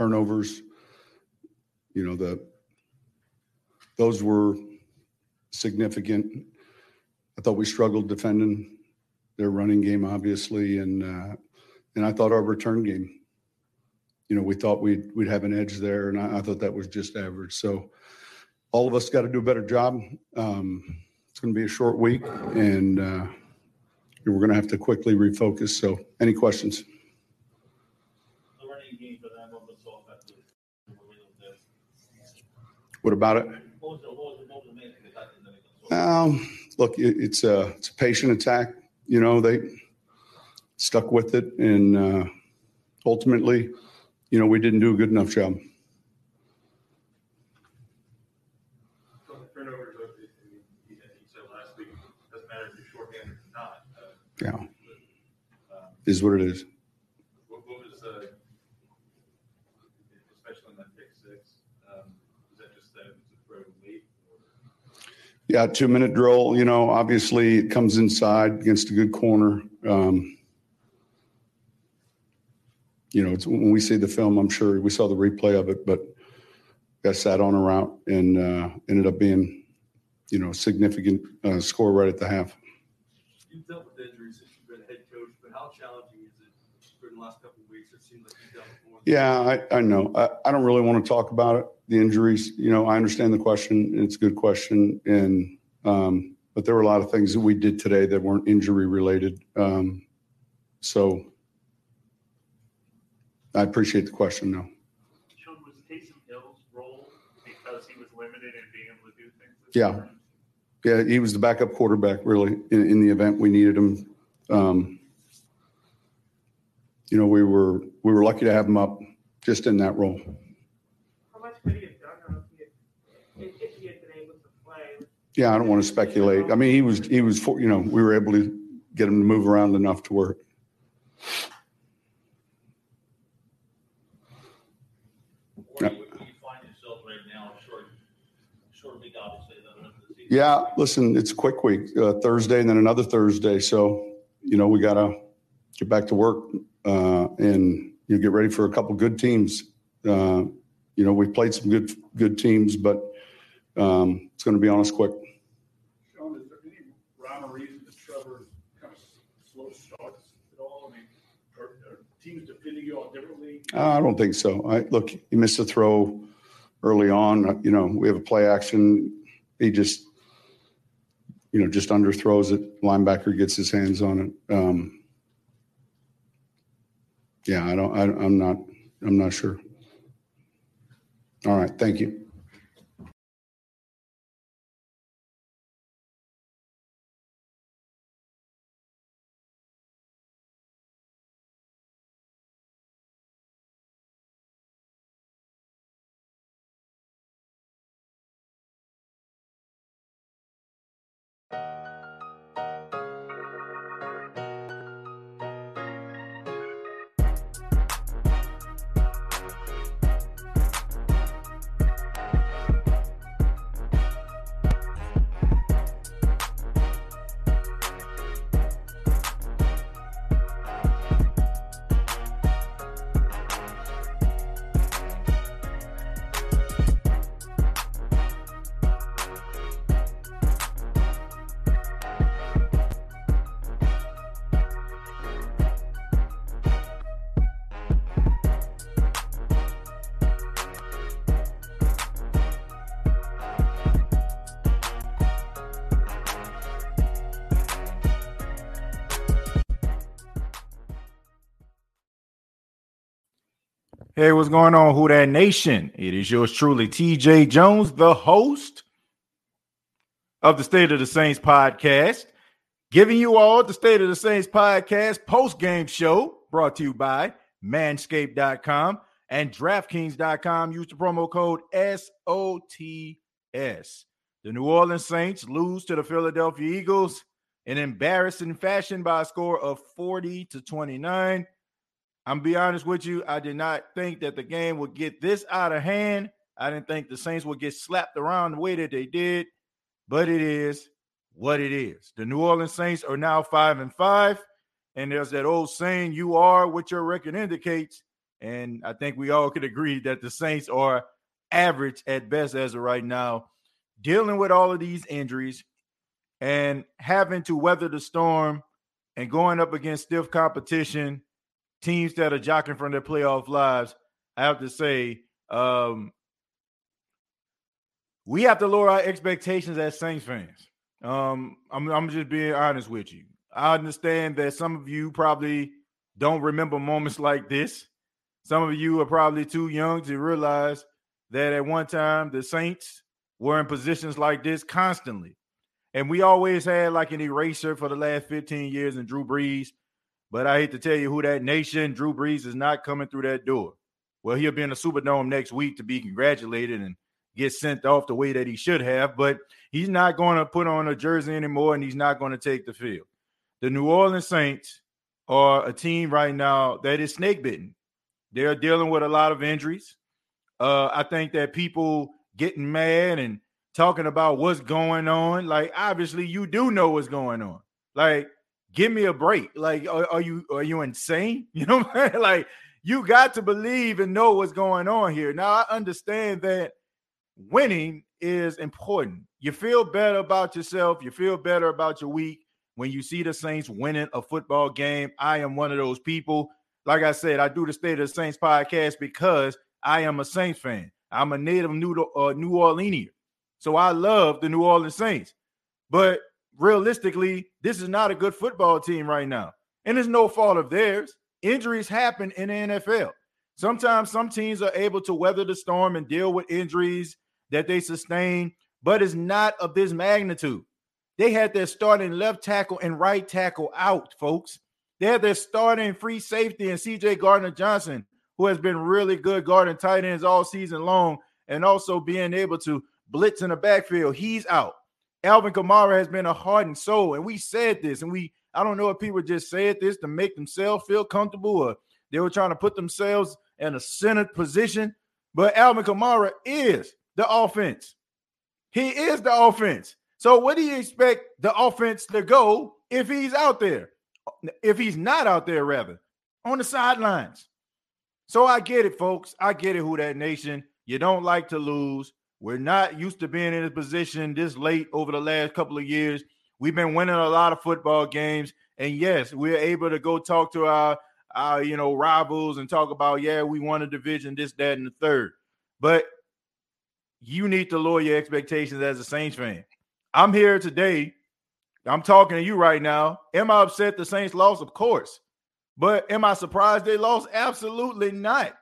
turnovers. You know, the those were significant. I thought we struggled defending their running game, obviously, and uh, and I thought our return game. You know, we thought we'd we'd have an edge there, and I, I thought that was just average. So, all of us got to do a better job. Um, it's going to be a short week, and uh, we're going to have to quickly refocus. So, any questions? What about it? Um, look, it, it's a it's a patient attack. You know, they stuck with it, and uh, ultimately, you know, we didn't do a good enough job. Yeah, is what it is. What, what was, uh, especially on that pick six, um, was that just that it was a throw late? or- Yeah, two minute drill. You know, obviously it comes inside against a good corner. Um, you know, it's, when we see the film, I'm sure we saw the replay of it, but got sat on a route and uh, ended up being, you know, a significant uh, score right at the half. You've dealt with injuries since you've been head coach, but how challenging the last couple of weeks? It seems like you've dealt with more. Yeah, I, I know. I, I don't really want to talk about it, the injuries. You know, I understand the question. and It's a good question. And, um, but there were a lot of things that we did today that weren't injury related. Um, so I appreciate the question, though. Sean, was Taysom Hill's role because he was limited in being able to do things? Yeah. year? Yeah, he was the backup quarterback, really, in, in the event we needed him. Um, you know, we were we were lucky to have him up just in that role. How much could he have done though, if he had, if, if he had been able to play? Yeah, I don't want to speculate. I mean, he was he was for, you know we were able to get him to move around enough to work. Where do you, where do you find yourself right now, short, short week, obviously, the rest of the season? Yeah, listen, it's a quick week, uh, Thursday and then another Thursday. So you know we got to get back to work uh, and you get ready for a couple good teams. Uh, you know we've played some good good teams, but um, it's going to be on us quick. Sean, is there any rhyme or reason that Trevor's kind of slow starts at all? I mean, are, are teams defending you all differently? I don't think so. I look, he missed a throw early on. Uh, You know, we have a play action. He just, you know, just underthrows it. Linebacker gets his hands on it. Um, yeah, I don't. I, I'm not. I'm not sure. All right. Thank you. Hey, what's going on, Who That Nation? It is yours truly, TJ Jones, the host of the State of the Saints podcast, giving you all the State of the Saints podcast post game show brought to you by manscaped.com and DraftKings.com. Use the promo code SOTS. The New Orleans Saints lose to the Philadelphia Eagles in embarrassing fashion by a score of 40 to 29. I'm be honest with you. I did not think that the game would get this out of hand. I didn't think the Saints would get slapped around the way that they did, but it is what it is. The New Orleans Saints are now five and five, and there's that old saying: "You are what your record indicates." And I think we all could agree that the Saints are average at best as of right now, dealing with all of these injuries and having to weather the storm and going up against stiff competition, teams that are jockeying for their playoff lives. I have to say, um, we have to lower our expectations as Saints fans. Um, I'm, I'm just being honest with you. I understand that some of you probably don't remember moments like this. Some of you are probably too young to realize that at one time the Saints were in positions like this constantly. And we always had like an eraser for the last 15 years in Drew Brees. But I hate to tell you who that nation, Drew Brees, is not coming through that door. Well, he'll be in the Superdome next week to be congratulated and get sent off the way that he should have, but he's not going to put on a jersey anymore and he's not going to take the field. The New Orleans Saints are a team right now that is snake bitten. They're dealing with a lot of injuries. Uh, I think that people getting mad and talking about what's going on, like obviously you do know what's going on. Like, give me a break. Like, are, are you are you insane? You know, like you got to believe and know what's going on here. Now I understand that winning is important. You feel better about yourself. You feel better about your week when you see the Saints winning a football game. I am one of those people. Like I said, I do the State of the Saints podcast because I am a Saints fan. I'm a native New, uh, New Orleanian. So I love the New Orleans Saints. But realistically, this is not a good football team right now. And it's no fault of theirs. Injuries happen in the NFL. Sometimes some teams are able to weather the storm and deal with injuries that they sustain, but it's not of this magnitude. They had their starting left tackle and right tackle out, folks. They had their starting free safety and CJ Gardner Johnson, who has been really good guarding tight ends all season long and also being able to blitz in the backfield. He's out. Alvin Kamara has been a heart and soul. And we said this, and we, I don't know if people just said this to make themselves feel comfortable or they were trying to put themselves in a centered position. But Alvin Kamara is the offense. He is the offense. So what do you expect the offense to go if he's out there? If he's not out there, rather, on the sidelines. So I get it, folks. I get it, who that nation. You don't like to lose. We're not used to being in a position this late over the last couple of years. We've been winning a lot of football games. And yes, we're able to go talk to our, our you know, rivals and talk about, yeah, we won a division, this, that, and the third. But you need to lower your expectations as a Saints fan. I'm here today. I'm talking to you right now. Am I upset the Saints lost? Of course. But am I surprised they lost? Absolutely not.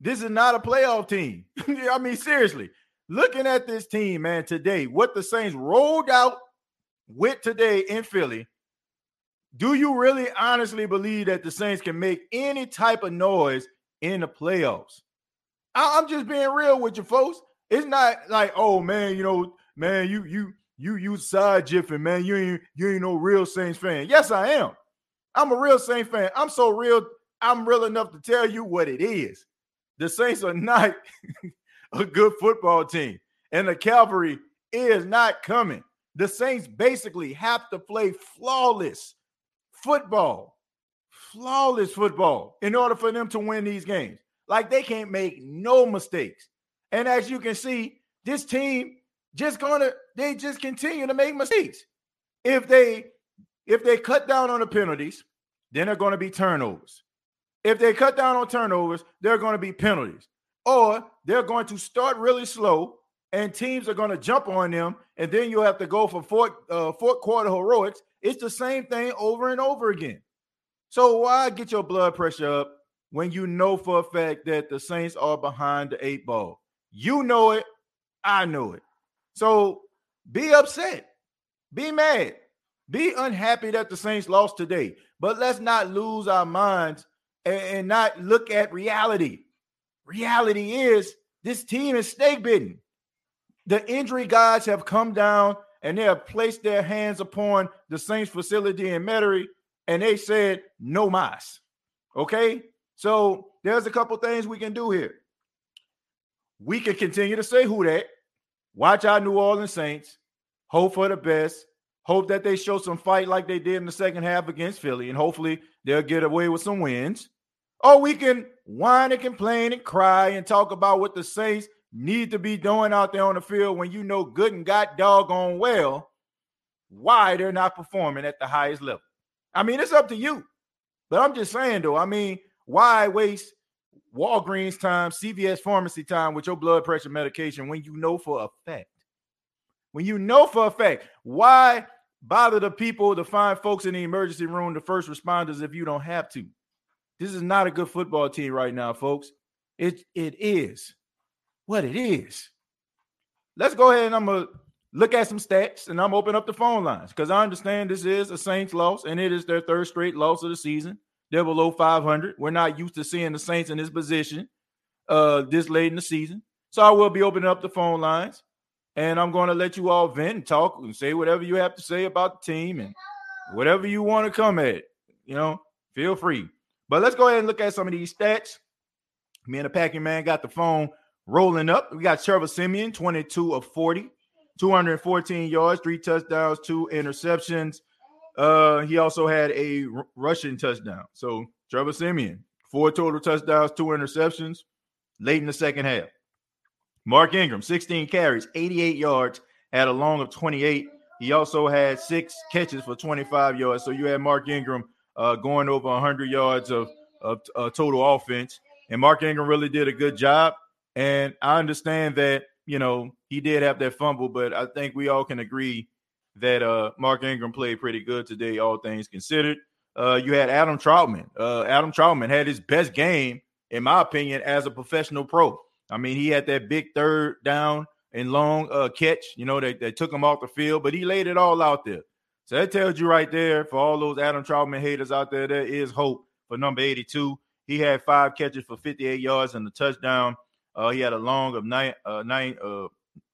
This is not a playoff team. I mean, seriously, looking at this team, man, today, what the Saints rolled out with today in Philly, do you really honestly believe that the Saints can make any type of noise in the playoffs? I'm just being real with you, folks. It's not like, oh man, you know, man, you you you you side jiffing, man. You ain't you ain't no real Saints fan. Yes, I am. I'm a real Saints fan. I'm so real. I'm real enough to tell you what it is. The Saints are not a good football team, and the cavalry is not coming. The Saints basically have to play flawless football, flawless football in order for them to win these games. Like they can't make no mistakes. And as you can see, this team just gonna they just continue to make mistakes. If they if they cut down on the penalties, then they're going to be turnovers. If they cut down on turnovers, they're going to be penalties. Or they're going to start really slow and teams are going to jump on them and then you'll have to go for fourth uh, fourth quarter heroics. It's the same thing over and over again. So why get your blood pressure up when you know for a fact that the Saints are behind the eight ball? You know it. I know it. So be upset. Be mad. Be unhappy that the Saints lost today. But let's not lose our minds and, and not look at reality. Reality is this team is snake bitten. The injury gods have come down and they have placed their hands upon the Saints facility in Metairie and they said no mas. Okay. So there's a couple things we can do here we can continue to say who that, watch our New Orleans Saints, hope for the best, hope that they show some fight like they did in the second half against Philly, and hopefully they'll get away with some wins. Or we can whine and complain and cry and talk about what the Saints need to be doing out there on the field when you know good and got doggone well why they're not performing at the highest level. I mean, it's up to you. But I'm just saying, though, I mean, why waste Walgreens time, CVS pharmacy time with your blood pressure medication when you know for a fact? When you know for a fact, why bother the people, the fine folks in the emergency room, the first responders, if you don't have to? This is not a good football team right now, folks. It it is what it is. Let's go ahead and I'm gonna look at some stats and I'm open up the phone lines because I understand this is a Saints loss and it is their third straight loss of the season. They're below 500. We're not used to seeing the Saints in this position uh this late in the season. So I will be opening up the phone lines and I'm going to let you all vent and talk and say whatever you have to say about the team and whatever you want to come at. You know, feel free. But let's go ahead and look at some of these stats. Me and the packing man got the phone rolling up. We got Trevor Siemian, 22 of 40, 214 yards, three touchdowns, two interceptions. Uh, he also had a r- rushing touchdown. So Trevor Siemian, four total touchdowns, two interceptions late in the second half. Mark Ingram, 16 carries, 88 yards, had a long of 28. He also had six catches for 25 yards. So you had Mark Ingram uh, going over 100 yards of, of uh, total offense. And Mark Ingram really did a good job. And I understand that, you know, he did have that fumble, but I think we all can agree that uh, Mark Ingram played pretty good today, all things considered. Uh, you had Adam Trautman. Uh, Adam Trautman had his best game, in my opinion, as a professional pro. I mean, he had that big third down and long uh, catch. You know, they, they took him off the field, but he laid it all out there. So that tells you right there for all those Adam Trautman haters out there, there is hope for number 82. He had five catches for 58 yards and a touchdown. Uh, he had a long of nine, uh, nine, uh,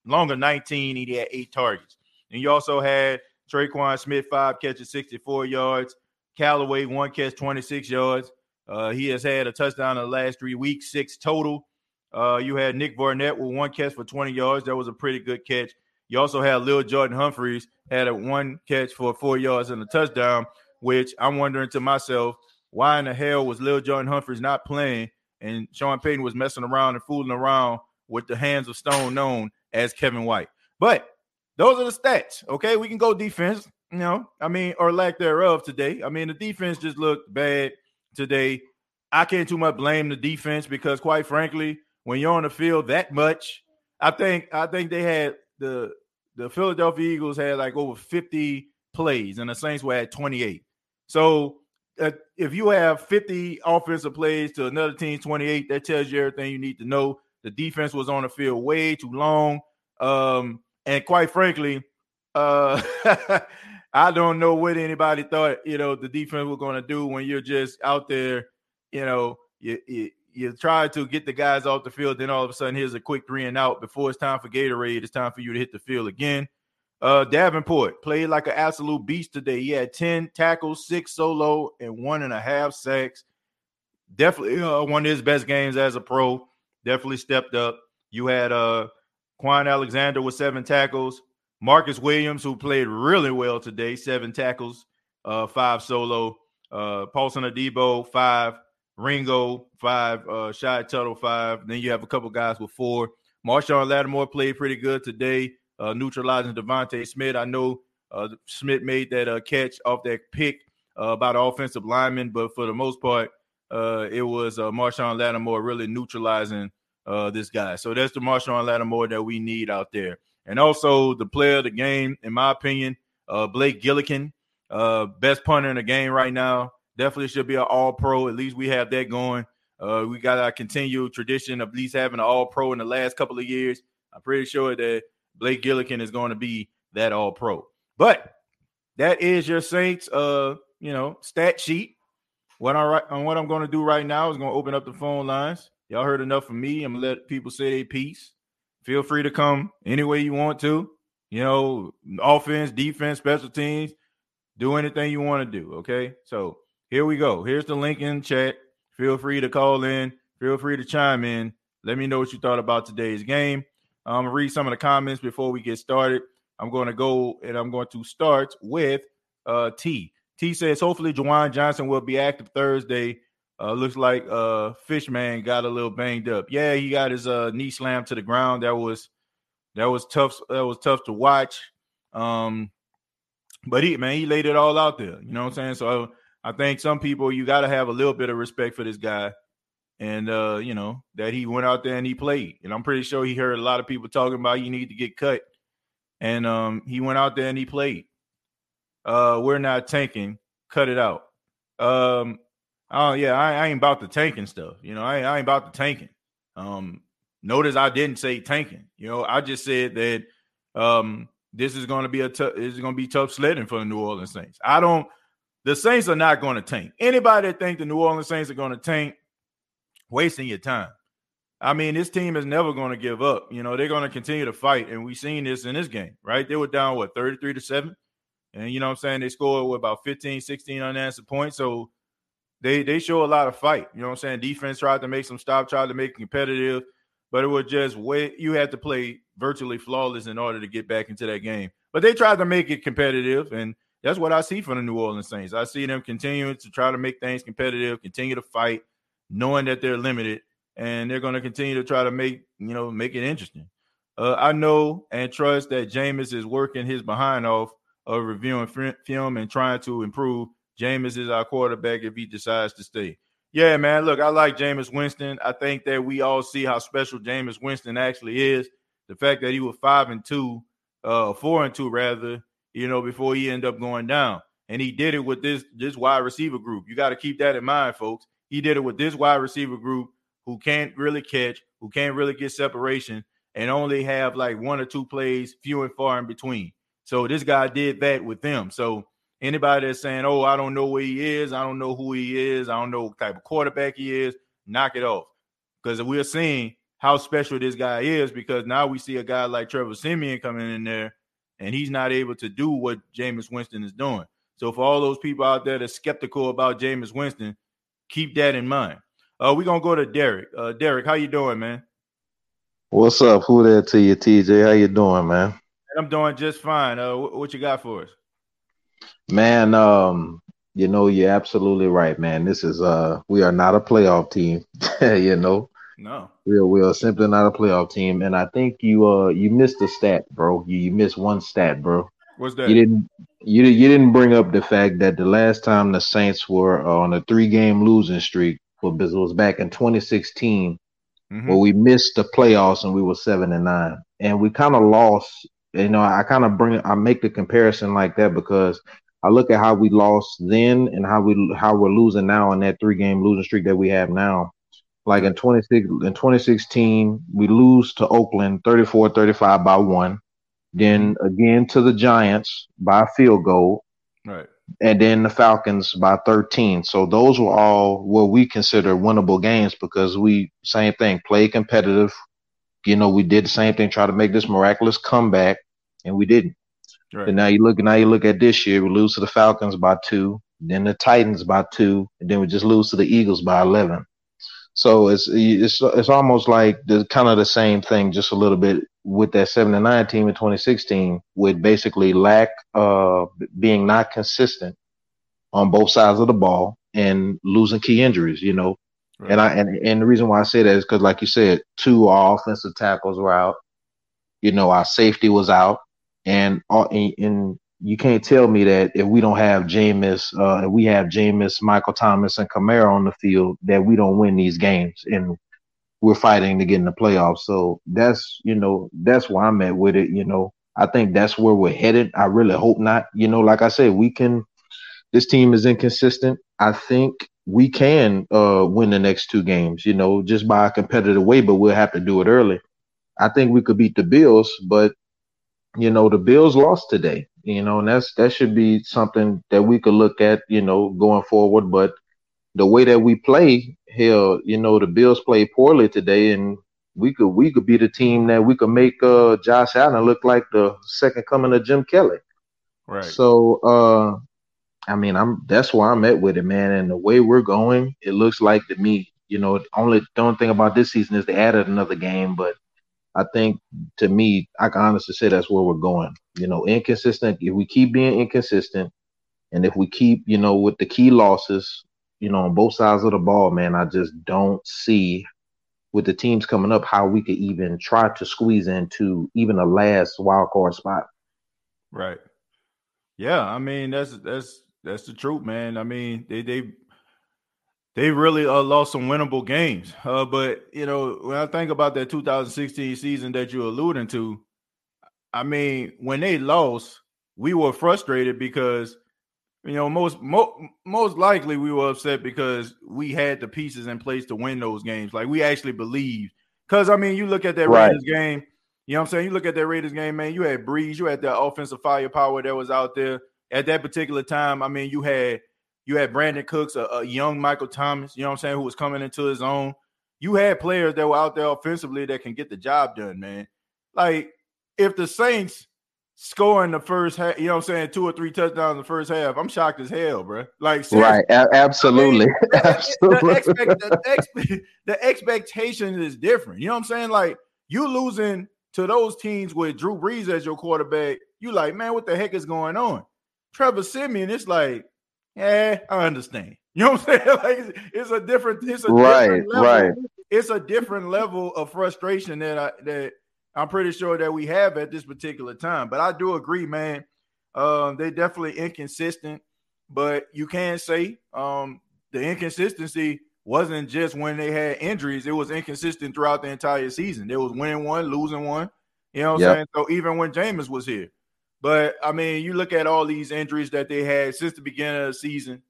long of 19. He had eight targets. And you also had Tre'Quan Smith, five catches, 64 yards. Callaway, one catch, 26 yards. Uh, he has had a touchdown in the last three weeks, six total. Uh, you had Nick Vannett with one catch for 20 yards. That was a pretty good catch. You also had Lil Jordan Humphreys had a one catch for four yards and a touchdown, which I'm wondering to myself, why in the hell was Lil Jordan Humphreys not playing and Sean Payton was messing around and fooling around with the hands of stone known as Kevin White. But those are the stats. Okay, we can go defense. You know, I mean, or lack thereof today. I mean, the defense just looked bad today. I can't too much blame the defense because, quite frankly, when you're on the field that much, I think I think they had the the Philadelphia Eagles had like over 50 plays, and the Saints were at 28. So uh, if you have 50 offensive plays to another team's 28, that tells you everything you need to know. The defense was on the field way too long. Um, and quite frankly, uh, I don't know what anybody thought, you know, the defense was going to do when you're just out there, you know, you, you, you try to get the guys off the field, then all of a sudden here's a quick three and out before it's time for Gatorade. It's time for you to hit the field again. Uh, Davenport played like an absolute beast today. He had 10 tackles, six solo, and one and a half sacks. Definitely uh, one of his best games as a pro. Definitely stepped up. You had uh Kwon Alexander with seven tackles. Marcus Williams, who played really well today, seven tackles, uh, five solo. Uh, Paulson Adebo, five. Ringo, five. Uh, Shy Tuttle, five. Then you have a couple guys with four. Marshon Lattimore played pretty good today, uh, neutralizing DeVonta Smith. I know uh, Smith made that uh, catch off that pick uh, the offensive lineman, but for the most part, uh, it was uh, Marshon Lattimore really neutralizing uh, this guy. So that's the Marshon Lattimore that we need out there. And also the player of the game, in my opinion, uh, Blake Gillikin, uh, best punter in the game right now. Definitely should be an all pro. At least we have that going. Uh, we got our continued tradition of at least having an all pro in the last couple of years. I'm pretty sure that Blake Gillikin is going to be that all pro. But that is your Saints, uh, you know, stat sheet. What I on what I'm going to do right now is going to open up the phone lines. Y'all heard enough from me. I'm gonna let people say their piece. Feel free to come any way you want to. You know, offense, defense, special teams. Do anything you want to do. Okay. So here we go. Here's the link in chat. Feel free to call in. Feel free to chime in. Let me know what you thought about today's game. I'm gonna read some of the comments before we get started. I'm going to go and I'm going to start with uh, T. T says, hopefully, Juwan Johnson will be active Thursday Uh, looks like uh Fishman got a little banged up. Yeah, he got his uh knee slammed to the ground. That was that was tough. That was tough to watch. Um, but he man, he laid it all out there. You know what I'm saying? So I think some people you got to have a little bit of respect for this guy, and uh, you know that he went out there and he played. And I'm pretty sure he heard a lot of people talking about you need to get cut, and um, he went out there and he played. Uh, we're not tanking. Cut it out. Um, oh yeah, I, I ain't about the tanking stuff. You know, I, I ain't about the tanking. Um, notice I didn't say tanking. You know, I just said that um, this is going to be a tough. This is going to be tough sledding for the New Orleans Saints. I don't. The Saints are not going to tank. Anybody that think the New Orleans Saints are going to tank, wasting your time. I mean, this team is never going to give up. You know, they're going to continue to fight, and we've seen this in this game, right? They were down what 33 to 7. And you know what I'm saying? They scored with about 15, 16 unanswered points. So they they show a lot of fight. You know what I'm saying? Defense tried to make some stop, tried to make it competitive, but it was just way you had to play virtually flawless in order to get back into that game. But they tried to make it competitive, and that's what I see from the New Orleans Saints. I see them continuing to try to make things competitive, continue to fight, knowing that they're limited, and they're going to continue to try to make you know make it interesting. Uh, I know and trust that Jameis is working his behind off of reviewing film and trying to improve. Jameis is our quarterback if he decides to stay. Yeah, man. Look, I like Jameis Winston. I think that we all see how special Jameis Winston actually is. The fact that he was five and two, uh, four and two rather, you know, before he ended up going down. And he did it with this this wide receiver group. You got to keep that in mind, folks. He did it with this wide receiver group who can't really catch, who can't really get separation, and only have like one or two plays, few and far in between. So this guy did that with them. So anybody that's saying, "Oh, I don't know where he is, I don't know who he is, I don't know what type of quarterback he is," knock it off. Because we're seeing how special this guy is. Because now we see a guy like Trevor Siemian coming in there, and he's not able to do what Jameis Winston is doing. So for all those people out there that's skeptical about Jameis Winston, keep that in mind. Uh, we're gonna go to Derek. Uh, Derek, how you doing, man? What's up? Who there to you, TJ? How you doing, man? I'm doing just fine. Uh, what you got for us? Man, um, you know, you're absolutely right, man. This is uh we are not a playoff team, you know. No. Real we are simply not a playoff team. And I think you uh you missed a stat, bro. You you missed one stat, bro. What's that? You didn't you you didn't bring up the fact that the last time the Saints were on a three game losing streak was, was back in 2016, Mhm. where we missed the playoffs and we were seven and nine. And we kind of lost you know, I kind of bring I make the comparison like that because I look at how we lost then and how we how we're losing now in that three game losing streak that we have now. Like in 26 in 2016, we lose to Oakland 34-35 by one. Then mm-hmm. again to the Giants by a field goal, Right. and then the Falcons by 13. So those were all what we consider winnable games because we same thing, play competitive. You know, we did the same thing, try to make this miraculous comeback, and we didn't. Right. And now you look now you look at this year, we lose to the Falcons by two, then the Titans by two, and then we just lose to the Eagles by eleven. So it's it's it's almost like the kind of the same thing, just a little bit with that seven and nine team in 2016, with basically lack uh being not consistent on both sides of the ball and losing key injuries. You know, Right. and I and and the reason why I say that is because, like you said, two our offensive tackles were out. You know, our safety was out, and all- and, and you can't tell me that if we don't have Jameis, uh, if we have Jameis, Michael Thomas, and Kamara on the field, that we don't win these games, and we're fighting to get in the playoffs. So that's you know that's where I'm at with it. You know, I think that's where we're headed. I really hope not. You know, like I said, we can. This team is inconsistent. I think we can uh, win the next two games. You know, just by a competitive way, but we'll have to do it early. I think we could beat the Bills, but you know the Bills lost today. You know, and that's that should be something that we could look at. You know, going forward. But the way that we play, hell, you know, the Bills played poorly today, and we could we could be the team that we could make uh, Josh Allen look like the second coming of Jim Kelly. Right. So, uh, I mean, I'm that's where I'm at with it, man. And the way we're going, it looks like to me, you know, only the only thing about this season is they added another game, but I think to me, I can honestly say that's where we're going. You know, inconsistent. If we keep being inconsistent, and if we keep, you know, with the key losses, you know, on both sides of the ball, man, I just don't see with the teams coming up how we could even try to squeeze into even a last wild card spot. Right. Yeah, I mean that's that's that's the truth, man. I mean they they they really uh, lost some winnable games. Uh, but you know when I think about that 2016 season that you're alluding to, I mean when they lost, we were frustrated because you know most mo- most likely we were upset because we had the pieces in place to win those games. Like we actually believed. Because I mean, you look at that Right. Raiders game. You know what I'm saying? You look at that Raiders game, man. You had Brees, you had that offensive firepower that was out there at that particular time. I mean, you had you had Brandin Cooks, a, a young Michael Thomas. You know what I'm saying? Who was coming into his own. You had players that were out there offensively that can get the job done, man. Like if the Saints score in the first half, you know what I'm saying, two or three touchdowns in the first half, I'm shocked as hell, bro. Like. Right. A- absolutely. the, absolutely. expect, the, expe- the expectation is different. You know what I'm saying? Like you losing to those teams with Drew Brees as your quarterback, you like, man, what the heck is going on? Trevor Siemian, it's like, yeah, I understand. You know what I'm saying? Like it's, it's a different, it's a Right, different level. right. It's a different level of frustration that I that I'm pretty sure that we have at this particular time. But I do agree, man. Um, they're definitely inconsistent, but you can say um the inconsistency wasn't just when they had injuries, it was inconsistent throughout the entire season. They was winning one, losing one. You know what I'm saying? So even when Jameis was here. But I mean, you look at all these injuries that they had since the beginning of the season,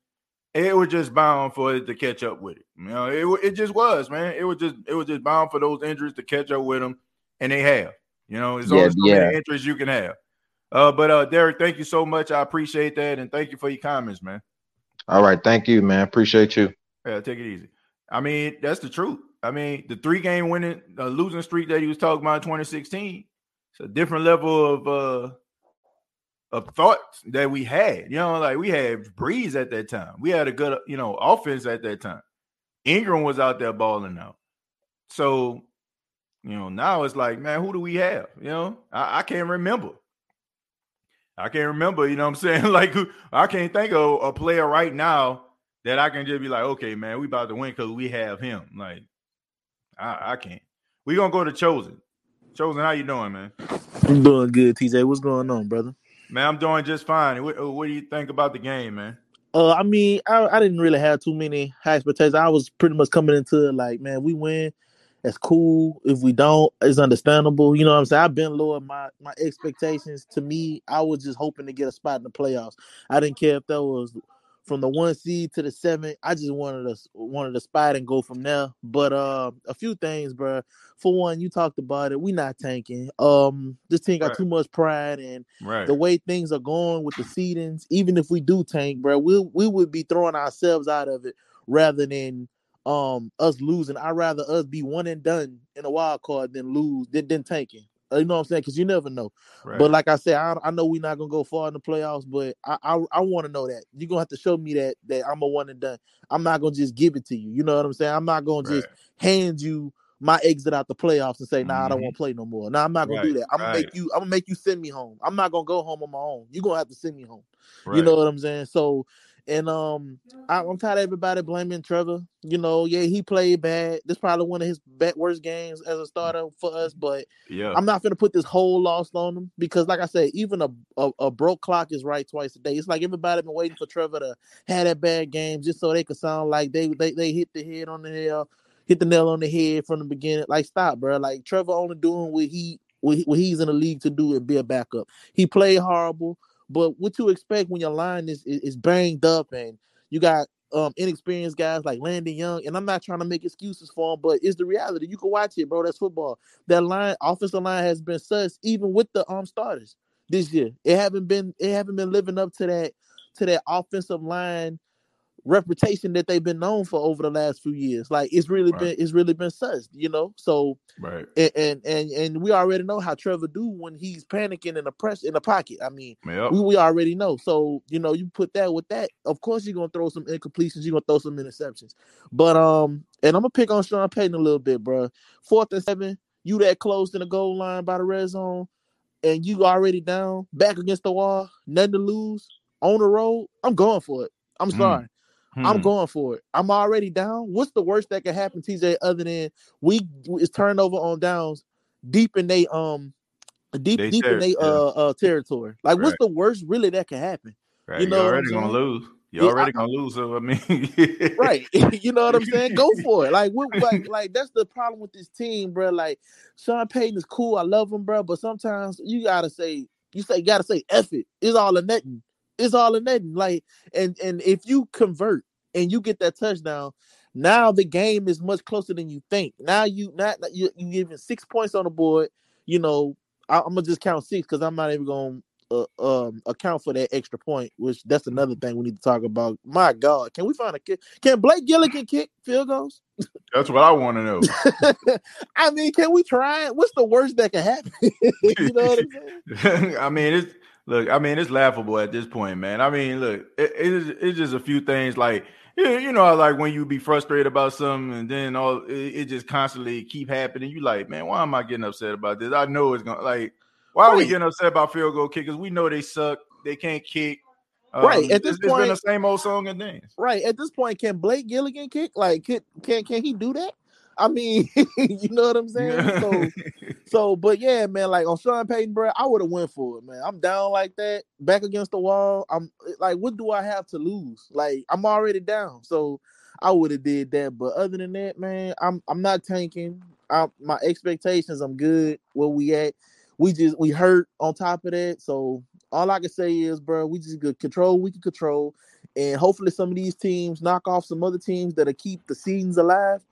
it was just bound for it to catch up with it. You know, it, it just was, man. It was just it was just bound for those injuries to catch up with them, and they have. You know, it's Yeah, only so yeah. many injuries you can have. Uh, but uh, Derek, thank you so much. I appreciate that, and thank you for your comments, man. All right. Thank you, man. Appreciate you. Yeah, take it easy. I mean, that's the truth. I mean, the three game winning uh, losing streak that he was talking about in 2016, it's a different level of uh of thoughts that we had. You know, like we had Brees at that time. We had a good, uh, you know, offense at that time. Ingram was out there balling out. So, you know, now it's like, man, who do we have? You know, I, I can't remember. I can't remember, you know what I'm saying? Like I can't think of a player right now that I can just be like, okay, man, we about to win because we have him. Like, I, I can't. We gonna go to Chosen. Chosen, how you doing, man? I'm doing good, TJ. What's going on, brother? Man, I'm doing just fine. What, what do you think about the game, man? Uh, I mean, I, I didn't really have too many high expectations. I was pretty much coming into it like, man, we win, that's cool. If we don't, it's understandable. You know what I'm saying? I've been lower my my expectations. To me, I was just hoping to get a spot in the playoffs. I didn't care if that was from the one seed to the seven. I just wanted to wanted a spot and go from there. But uh, a few things, bro. For one, you talked about it. We not tanking. Um, this team got Right. too much pride and Right. the way things are going with the seedings, even if we do tank, bro, we we would be throwing ourselves out of it rather than um us losing. I'd rather us be one and done in a wild card than lose than, than tanking. You know what I'm saying? Because you never know. right. But like I said, I, I know we're not gonna go far in the playoffs, but I I, I want to know that you're gonna have to show me that that I'm a one and done. I'm not gonna just give it to you. You know what I'm saying? I'm not gonna just hand you my exit out the playoffs and say, nah, I don't Mhm. want to play no more. Nah, I'm not gonna do that. I'm gonna right. make you. I'm gonna make you send me home. I'm not gonna go home on my own. You're gonna have to send me home. right. You know what I'm saying? So, and um, I, I'm tired of everybody blaming Trevor. You know, yeah, he played bad. This probably one of his bad, worst games as a starter for us. But yeah. I'm not gonna put this whole loss on him because, like I said, even a, a a broke clock is right twice a day. It's like everybody been waiting for Trevor to have that bad game just so they could sound like they they they hit the head on the nail, hit the nail on the head from the beginning. Like stop, bro. Like Trevor only doing what he what, he- what he's in the league to do and be a backup. He played horrible, but what you expect when your line is is, banged up and you got um inexperienced guys like Landon Young, and I'm not trying to make excuses for him, but it's the reality. You can watch it, bro. That's football. That line, offensive line has been sus even with the um starters this year. It haven't been it haven't been living up to that to that offensive line reputation that they've been known for over the last few years. Like it's really Right. been it's really been sus, you know. So Right. and and and, and we already know how Trevor do when he's panicking in the press in the pocket. I mean, Yep. we, we already know. So, you know, you put that with that, of course you're gonna throw some incompletions, you're gonna throw some interceptions. But um, and I'm gonna pick on Sean Payton a little bit, bro. Fourth and seven, you that close to the goal line by the red zone, and you already down, back against the wall, nothing to lose, on the road. I'm going for it. I'm Mm. Sorry. I'm Hmm. going for it. I'm already down. What's the worst that can happen, TJ, other than we is turnover on downs deep in they um deep They deep in ter- they yeah. uh uh territory? Like what's the worst really that can happen? Right. You know You're already gonna lose. You're Yeah, already I- gonna lose. So I mean, Right. you know what I'm saying? Go for it. Like, what, like, like that's the problem with this team, bro. Like, Sean Payton is cool. I love him, bro. But sometimes you gotta say, you say, you gotta say, F it. It's all or nothing. It's all or nothing. Like, and and if you convert and you get that touchdown, now the game is much closer than you think. Now you not you you giving six points on the board. You know, I, I'm gonna just count six because I'm not even gonna uh, um account for that extra point, which that's another thing we need to talk about. My God, can we find a kick? Can Blake Gillikin kick field goals? that's what I want to know. I mean, can we try it? What's the worst that can happen? you know what I'm saying? I mean, it's look. I mean, it's laughable at this point, man. I mean, look, it, it's just a few things like you, know, like when you be frustrated about something, and then all it, it just constantly keep happening. You like, man, why am I getting upset about this? I know it's gonna like. Why are we Right. getting upset about field goal kickers? We know they suck. They can't kick. Um, Right, at this it's been the point- same old song and dance. Right at this point, can Blake Gillikin kick? Like, can can can he do that? I mean, you know what I'm saying? So, so, but yeah, man, like on Sean Payton, bro, I would have went for it, man. I'm down like that, back against the wall. I'm like, what do I have to lose? Like, I'm already down, so I would have did that. But other than that, man, I'm I'm not tanking. I, my expectations, I'm good where we at. We just we hurt on top of that, so all I can say is, bro, we just could control. We can control, and hopefully some of these teams knock off some other teams that'll keep the seasons alive.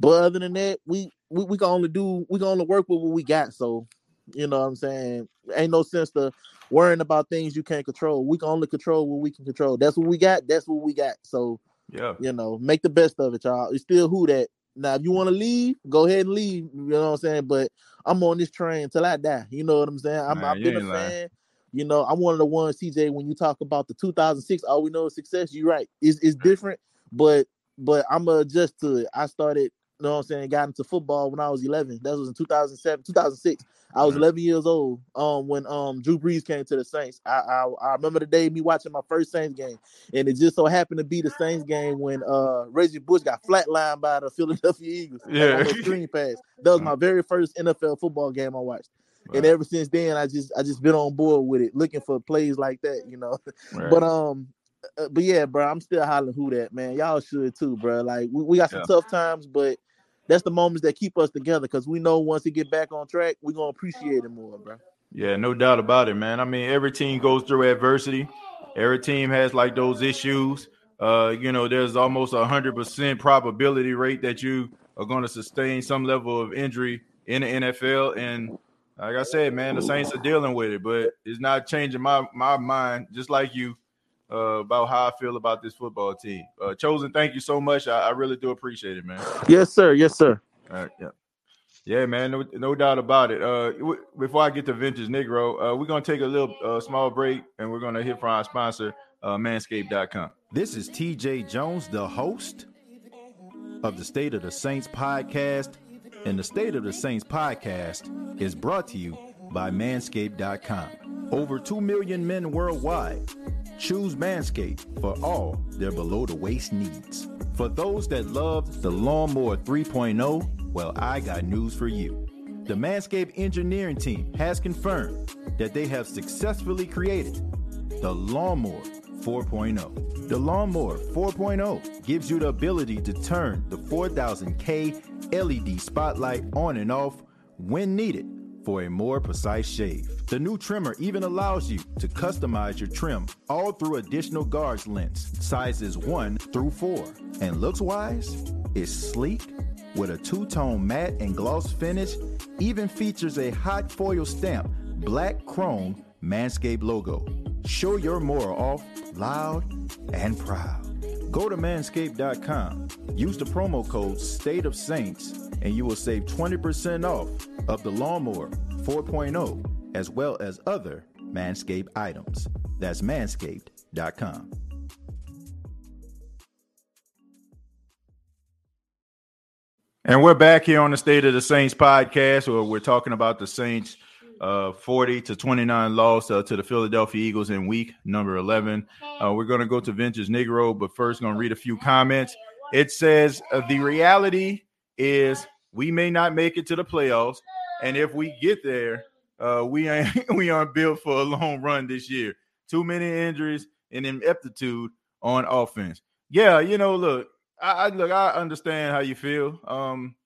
But other than that, we we, we can only do we can only work with what we got. So, you know what I'm saying? Ain't no sense to worrying about things you can't control. We can only control what we can control. That's what we got. That's what we got. So, Yeah. you know, make the best of it, y'all. It's still who that. Now, if you want to leave, go ahead and leave. You know what I'm saying? But I'm on this train till I die. You know what I'm saying? I'm, Man, I've been a ain't lying. fan. You know, I'm one of the ones, CJ. When you talk about the 2006, all we know is success. You're right. It's, it's different, but but I'm gonna adjust to it. I started, know what I'm saying, got into football when I was 11. That was in 2007, 2006. I was Right. 11 years old. Um, when um Drew Brees came to the Saints. I, I I remember the day me watching my first Saints game, and it just so happened to be the Saints game when uh Reggie Bush got flatlined by the Philadelphia Eagles. Yeah. screen pass. That was my very first NFL football game I watched. And ever since then, I just I just been on board with it, looking for plays like that, you know. Right. But um, uh, but yeah, bro, I'm still hollering who that man. Y'all should too, bro. Like we, we got some Yeah. tough times, but that's the moments that keep us together because we know once he get back on track, we gonna appreciate it more, bro. Yeah, no doubt about it, man. I mean, every team goes through adversity. Every team has like those issues. Uh, you know, there's almost a hundred percent probability rate that you are going to sustain some level of injury in the NFL. And like I said, man, the Saints are dealing with it, but it's not changing my my mind. Just like you, uh, about how I feel about this football team. Uh, chosen, thank you so much. I, I really do appreciate it, man. Yes, sir. Yes, sir. All right, yeah. Yeah, man, no, no doubt about it. Uh, w- before I get to Vintage Negro, uh, we're gonna take a little uh, small break and we're gonna hear from our sponsor, uh, Manscaped.com. This is TJ Jones, the host of the State of the Saints podcast, and the State of the Saints podcast is brought to you by Manscaped.com. Over two million men worldwide choose Manscaped for all their below the waist needs. For those that love the Lawnmower 3.0, well, I got news for you. The Manscaped engineering team has confirmed that they have successfully created the Lawnmower 4.0. The Lawnmower 4.0 gives you the ability to turn the 4000K LED spotlight on and off when needed for a more precise shave. The new trimmer even allows you to customize your trim all through additional guards lengths, sizes 1 through 4. And looks wise, it's sleek with a two-tone matte and gloss finish, even features a hot foil stamp, black chrome Manscaped logo. Show your mower off loud and proud. Go to manscaped.com. Use the promo code State of Saints, and you will save 20% off of the lawnmower 4.0 as well as other Manscaped items. That's manscaped.com. And we're back here on the State of the Saints podcast, where we're talking about the Saints uh, 40 to 29 loss uh, to the Philadelphia Eagles in week number 11. Uh, we're going to go to Vintage Negro, but first, going to read a few comments. It says uh, the reality is we may not make it to the playoffs, and if we get there, uh, we ain't we aren't built for a long run this year. Too many injuries and ineptitude on offense. Yeah, you know, look, I, I look, I understand how you feel. Um,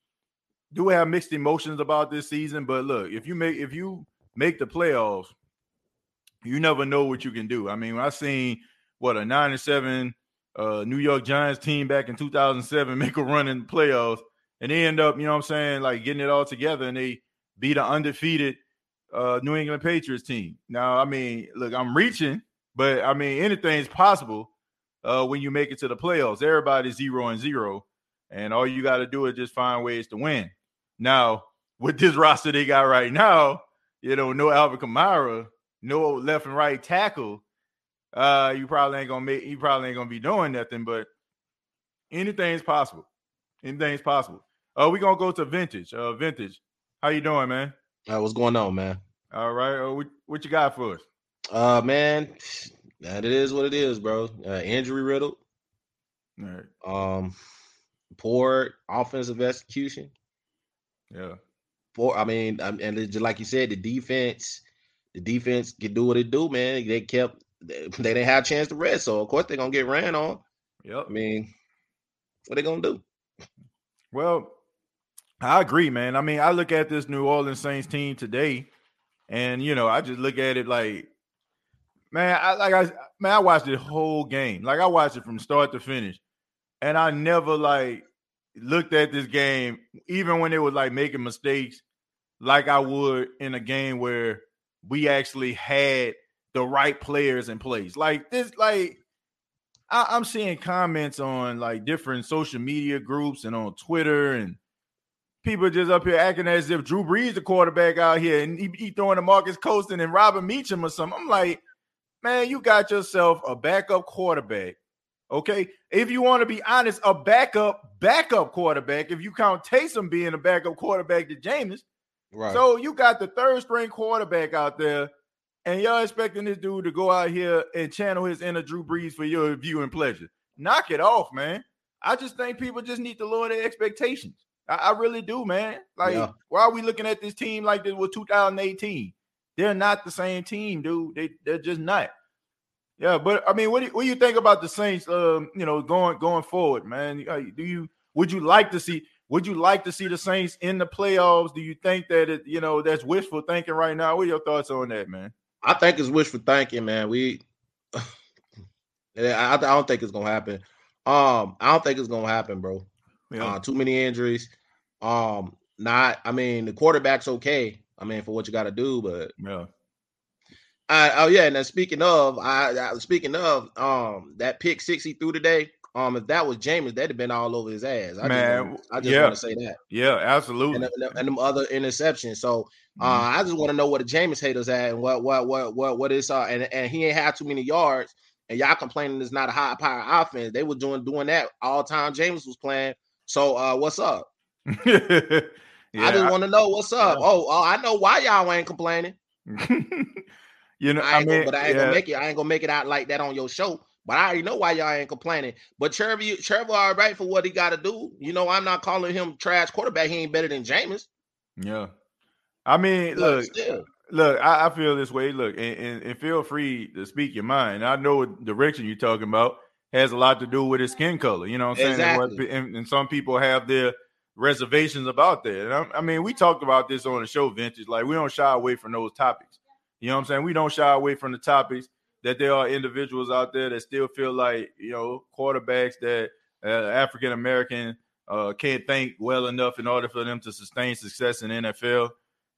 do have mixed emotions about this season, but look, if you make if you make the playoffs, you never know what you can do. I mean, I seen what a nine and seven uh, New York Giants team back in 2007 make a run in the playoffs, and they end up, you know what I'm saying, like getting it all together, and they beat an undefeated uh, New England Patriots team. Now, I mean, look, I'm reaching, but I mean, anything's possible uh, when you make it to the playoffs. Everybody's zero and zero, and all you got to do is just find ways to win. Now, with this roster they got right now, you know, no Alvin Kamara, no left and right tackle, uh, you probably ain't gonna make you probably ain't gonna be doing nothing, but anything's possible. Anything's possible. Uh, we gonna go to vintage. Uh, vintage. How you doing, man? Uh, what's going on, man? All right. Uh, what, what you got for us? Uh, man, that it is what it is, bro. Uh, injury riddled. All right. Um, poor offensive execution. Yeah. Poor. I mean, um, and just like you said, the defense, the defense can do what it do, man. They kept. They, they didn't have a chance to rest, so of course they're gonna get ran on. Yep. I mean, what they gonna do? Well, I agree, man. I mean, I look at this New Orleans Saints team today, and you know, I just look at it like, man, I like I man, I watched the whole game. Like I watched it from start to finish, and I never like looked at this game, even when it was like making mistakes, like I would in a game where we actually had the right players in place. Like this, like I, I'm seeing comments on like different social media groups and on Twitter and people just up here acting as if Drew Brees the quarterback out here and he, he throwing to Marques Colston and Robert Meacham or something. I'm like, man, you got yourself a backup quarterback. Okay. If you want to be honest, a backup, backup quarterback, if you count Taysom being a backup quarterback to Jameis. Right. So you got the third string quarterback out there, and y'all expecting this dude to go out here and channel his inner Drew Brees for your viewing pleasure. Knock it off, man. I just think people just need to lower their expectations. I, I really do, man. Like, Yeah. why are we looking at this team like this was 2018? They're not the same team, dude. They they're just not. Yeah, but I mean, what do you, what do you think about the Saints? Um, you know, going going forward, man. Uh, Do you would you like to see would you like to see the Saints in the playoffs? Do you think that it you know that's wishful thinking right now? What are your thoughts on that, man? I think it's wishful thinking, man. We, I, I don't think it's gonna happen. Um, I don't think it's gonna happen, bro. Yeah. Uh, too many injuries. Um, not. I mean, the quarterback's okay. I mean, for what you got to do, but Yeah. I, oh yeah. And then speaking of, I, I speaking of, um, that pick six he threw today. Um, if that was Jameis, that'd have been all over his ass. I Man, just, wanna, I just yeah. want to say that. Yeah, absolutely. and, and, and them other interceptions. So uh, Mhm. I just want to know what the Jameis haters at and what what what what what is uh and and he ain't had too many yards. And y'all complaining it's not a high power offense. They were doing doing that all time James was playing. So uh what's up? yeah, I just want to know what's up. yeah. Oh, oh, I know why y'all ain't complaining. you know, I I mean, gonna, but I ain't yeah. gonna make it. I ain't gonna make it out like that on your show. But I already know why y'all ain't complaining. But Trevor, Trevor, all right for what he got to do. You know, I'm not calling him trash quarterback. He ain't better than Jameis. Yeah. I mean, But look, still. look, I, I feel this way. Look, and, and, and feel free to speak your mind. I know what direction you're talking about has a lot to do with his skin color. You know what I'm saying? And what- And, some people have their reservations about that. And I, I mean, we talked about this on the show, Vintage. Like, we don't shy away from those topics. You know what I'm saying? We don't shy away from the topics that there are individuals out there that still feel like, you know, quarterbacks that uh, African American uh, can't think well enough in order for them to sustain success in NFL.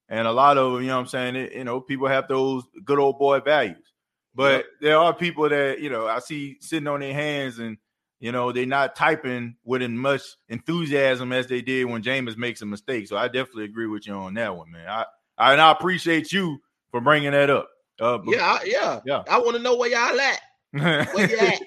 And a lot of, you know what I'm saying, it, you know, people have those good old boy values. But Yep. there are people that, you know, I see sitting on their hands and, you know, they're not typing with as much enthusiasm as they did when Jameis makes a mistake. So I definitely agree with you on that one, man. I, I and I appreciate you for bringing that up. Uh, but- Yeah, I- yeah, Yeah. I want to know where y'all at. Where you at?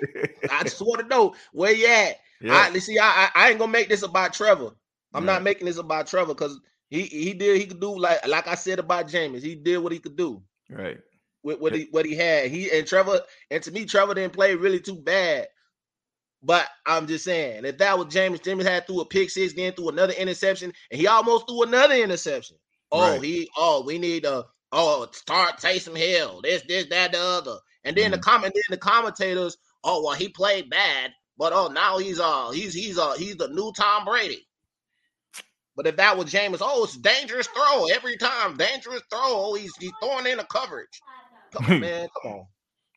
I just want to know where you at. yeah. I see. I, I I ain't gonna make this about Trevor. I'm Yeah. not making this about Trevor because He he did he could do like like I said about James. He did what he could do Right. with what he what he had. He and Trevor and to me, Trevor didn't play really too bad. But I'm just saying, if that was James, James had threw a pick six, then threw another interception, and he almost threw another interception. Oh, Right. he oh, we need to oh start Taysom Hill, this, this, that, the other. And then the comment then the commentators, oh well, he played bad, but oh now he's uh he's he's uh he's the new Tom Brady. But if that was James, oh, it's dangerous throw every time, dangerous throw. Oh, he's he's throwing in the coverage. Come on, man, come on.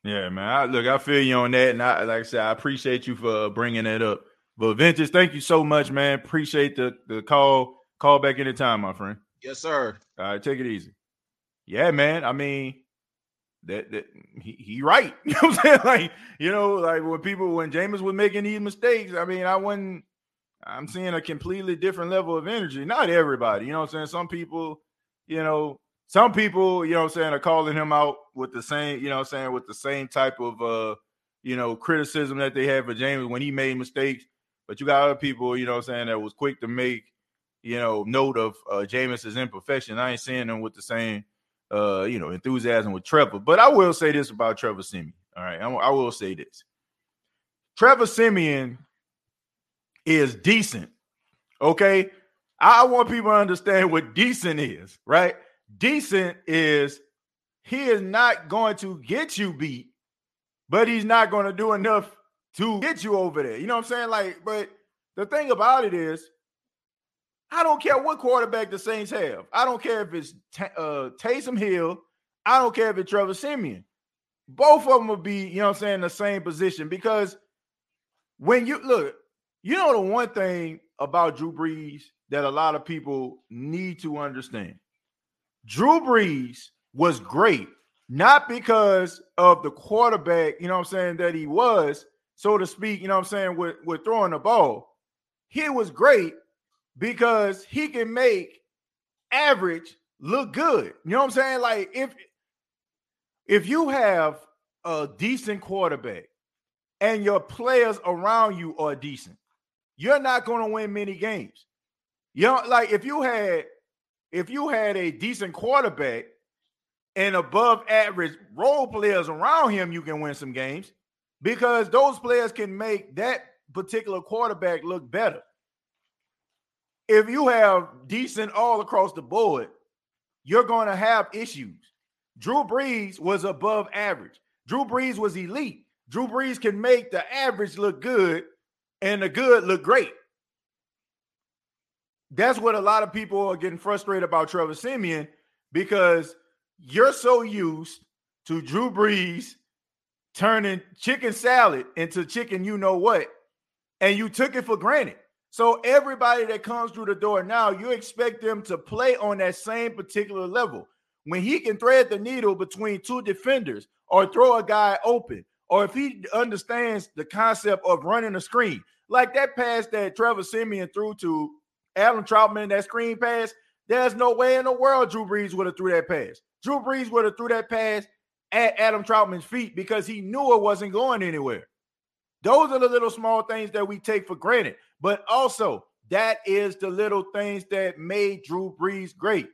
Yeah, man. I, look, I feel you on that, and I like I said, I appreciate you for bringing that up. But Vintage, thank you so much, man. Appreciate the the call. Call back anytime, my friend. Yes, sir. All right, take it easy. Yeah, man. I mean, that that he, he right. You know what I'm saying? Like, you know, like when people when Jameis was making these mistakes, I mean, I wasn't I'm seeing a completely different level of energy. Not everybody, you know what I'm saying? Some people, you know, some people, you know what I'm saying, are calling him out with the same, you know I'm saying, with the same type of uh, you know, criticism that they had for James when he made mistakes. But you got other people, you know I'm saying, that was quick to make, you know, note of uh Jameis's imperfection. I ain't seeing them with the same uh, you know, enthusiasm with Trevor. But I will say this about Trevor Siemian. All right, I, I will say this. Trevor Siemian is decent. Okay. I want people to understand what decent is, right? Decent is he is not going to get you beat, but he's not going to do enough to get you over there. You know what I'm saying? Like, but the thing about it is, I don't care what quarterback the Saints have. I don't care if it's uh, Taysom Hill. I don't care if it's Trevor Siemian. Both of them will be, you know what I'm saying, the same position because when you look, you know the one thing about Drew Brees that a lot of people need to understand. Drew Brees was great, not because of the quarterback, you know what I'm saying, that he was, so to speak, you know what I'm saying, with, with throwing the ball. He was great because he can make average look good. You know what I'm saying? Like if if you have a decent quarterback and your players around you are decent, you're not going to win many games. You know, like if you had if you had a decent quarterback and above average role players around him, you can win some games because those players can make that particular quarterback look better. If you have decent all across the board, you're going to have issues. Drew Brees was above average. Drew Brees was elite. Drew Brees can make the average look good and the good look great. That's what a lot of people are getting frustrated about Trevor Siemian because you're so used to Drew Brees turning chicken salad into chicken, you know what, and you took it for granted. So everybody that comes through the door now, you expect them to play on that same particular level. When he can thread the needle between two defenders or throw a guy open, or if he understands the concept of running a screen, like that pass that Trevor Siemian threw to Adam Trautman, that screen pass, there's no way in the world Drew Brees would have threw that pass. Drew Brees would have threw that pass at Adam Trautman's feet because he knew it wasn't going anywhere. Those are the little small things that we take for granted. But also, that is the little things that made Drew Brees great.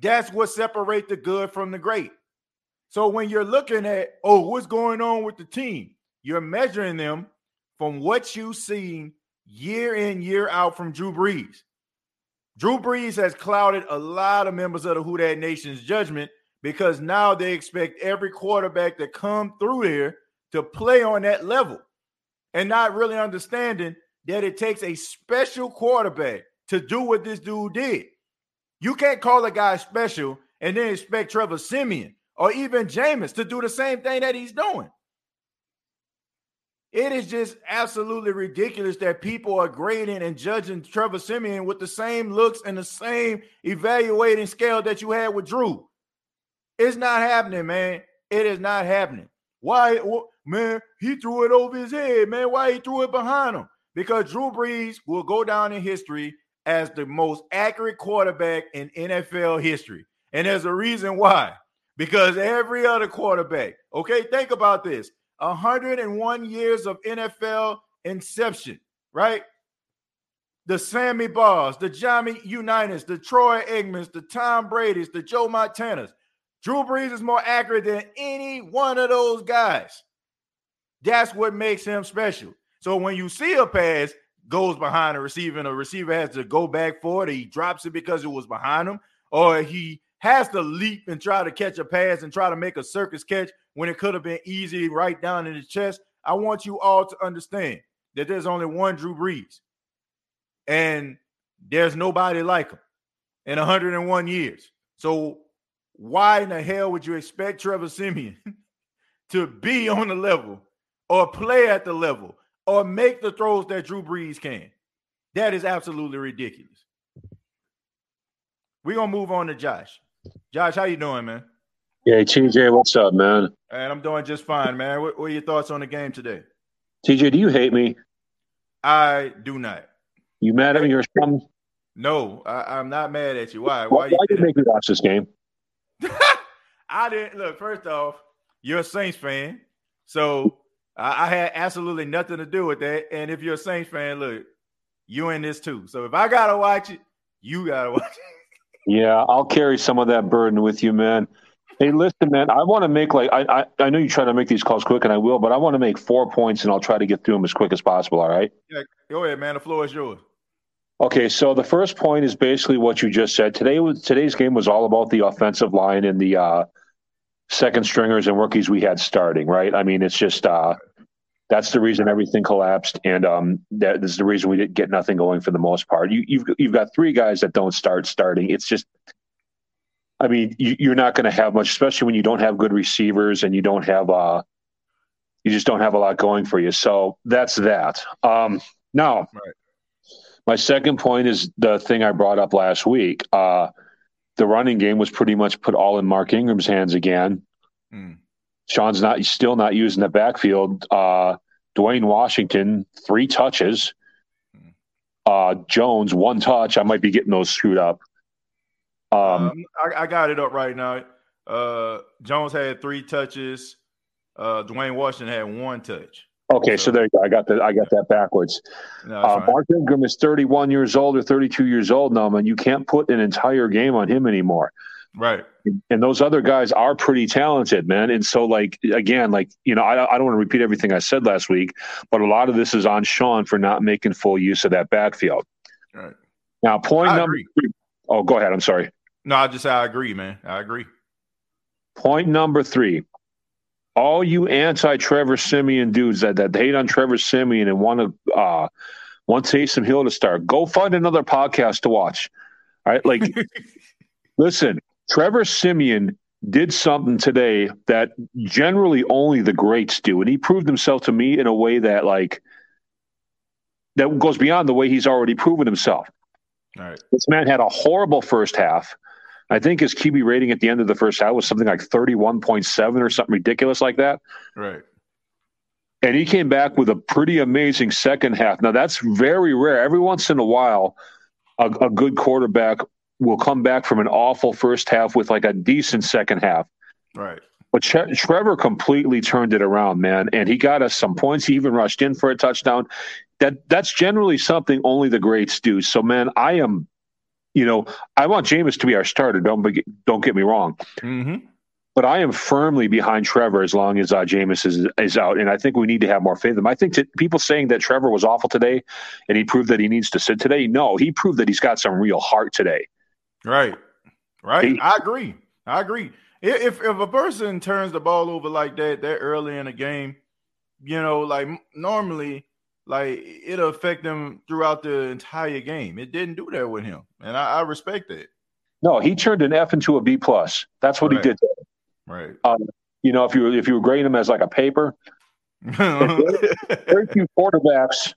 That's what separate the good from the great. So when you're looking at, oh, what's going on with the team? You're measuring them from what you've seen year in, year out from Drew Brees. Drew Brees has clouded a lot of members of the Who Dat Nation's judgment because now they expect every quarterback to come through there to play on that level and not really understanding that it takes a special quarterback to do what this dude did. You can't call a guy special and then expect Trevor Siemian or even Jameis to do the same thing that he's doing. It is just absolutely ridiculous that people are grading and judging Trevor Siemian with the same looks and the same evaluating scale that you had with Drew. It's not happening, man. It is not happening. Why, man? He threw it over his head, man. Why he threw it behind him? Because Drew Brees will go down in history as the most accurate quarterback in NFL history. And there's a reason why. Because every other quarterback, okay, think about this 101 years of NFL inception, right? the Sammy Baughs, the Johnny Unitas, the Troy Aikmans, the Tom Brady's, the Joe Montanas. Drew Brees is more accurate than any one of those guys. That's what makes him special. So when you see a pass goes behind a receiver and a receiver has to go back for it, he drops it because it was behind him, or he has to leap and try to catch a pass and try to make a circus catch when it could have been easy right down in his chest. I want you all to understand that there's only one Drew Brees, and there's nobody like him in 101 years. So why in the hell would you expect Trevor Siemian to be on the level or play at the level or make the throws that Drew Brees can? That is absolutely ridiculous. We're gonna move on to Josh. Josh, how you doing, man? Yeah, TJ, what's up, man? And I'm doing just fine, man. What, what are your thoughts on the game today? TJ, do you hate me? I do not. You mad at me or something? No, I, I'm not mad at you. Why? Why, Why you why you make me watch this game? I didn't look. First off, you're a Saints fan, so I, I had absolutely nothing to do with that. And if you're a Saints fan, look, you in this too. So if I gotta watch it, you gotta watch it. Yeah, I'll carry some of that burden with you, man. Hey, listen, man. I want to make like I, I I know you try to make these calls quick, and I will, but I want to make four points, and I'll try to get through them as quick as possible. All right. Yeah, go ahead, man. The floor is yours. Okay, so the first point is basically what you just said. Today was today's game was all about the offensive line and the uh, second stringers and rookies we had starting. Right? I mean, it's just uh, that's the reason everything collapsed, and um, that is the reason we didn't get nothing going for the most part. You, you've you've got three guys that don't start starting. It's just, I mean, you, you're not going to have much, especially when you don't have good receivers and you don't have uh, you just don't have a lot going for you. So that's that. Um, now. Right. My second point is the thing I brought up last week. Uh, the running game was pretty much put all in Mark Ingram's hands again. Hmm. Sean's not still not using the backfield. Uh, Dwayne Washington three touches. Uh, Jones one touch. I might be getting those screwed up. Um, Um, I, I got it up right now. Uh, Jones had three touches. Uh, Dwayne Washington had one touch. okay, so there you go. I got that. I got that backwards. No, Uh. Mark Ingram is 31 years old or 32 years old now, man. You can't put an entire game on him anymore. Right. and those other guys are pretty talented, man. And so, like again, like you know, I, I don't want to repeat everything I said last week, but a lot of this is on Sean for not making full use of that backfield. Right. Now, point I number agree. three. Oh, go ahead. I'm sorry. No, I just I agree, man. I agree. Point number three. All you anti-Trevor Siemian dudes that, that hate on Trevor Siemian and want to uh, want Taysom Hill to start, go find another podcast to watch. All right, like listen, Trevor Siemian did something today that generally only the greats do, and he proved himself to me in a way that like that goes beyond the way he's already proven himself. All right. This man had a horrible first half. I think his QB rating at the end of the first half was something like 31.7 or something ridiculous like that. Right. And he came back with a pretty amazing second half. Now, that's very rare. Every once in a while, a, a good quarterback will come back from an awful first half with like a decent second half. Right. But Trevor completely turned it around, man, and he got us some points. He even rushed in for a touchdown. That that's generally something only the greats do. So, man, I am, you know, I want Jameis to be our starter. Don't be, don't get me wrong, Mm-hmm. but I am firmly behind Trevor as long as uh, Jameis is is out, and I think we need to have more faith in him. I think that people saying that Trevor was awful today, and he proved that he needs to sit today. No, he proved that he's got some real heart today. Right. Right. I agree. I agree. If if a person turns the ball over like that that early in a game, you know, like normally, like it'll affect them throughout the entire game. It didn't do that with him, and I, I respect that. No, he turned an F into a B plus. That's what Right. he did. Right. Um, you know, if you if you were grading him as like a paper, uh-huh. very few quarterbacks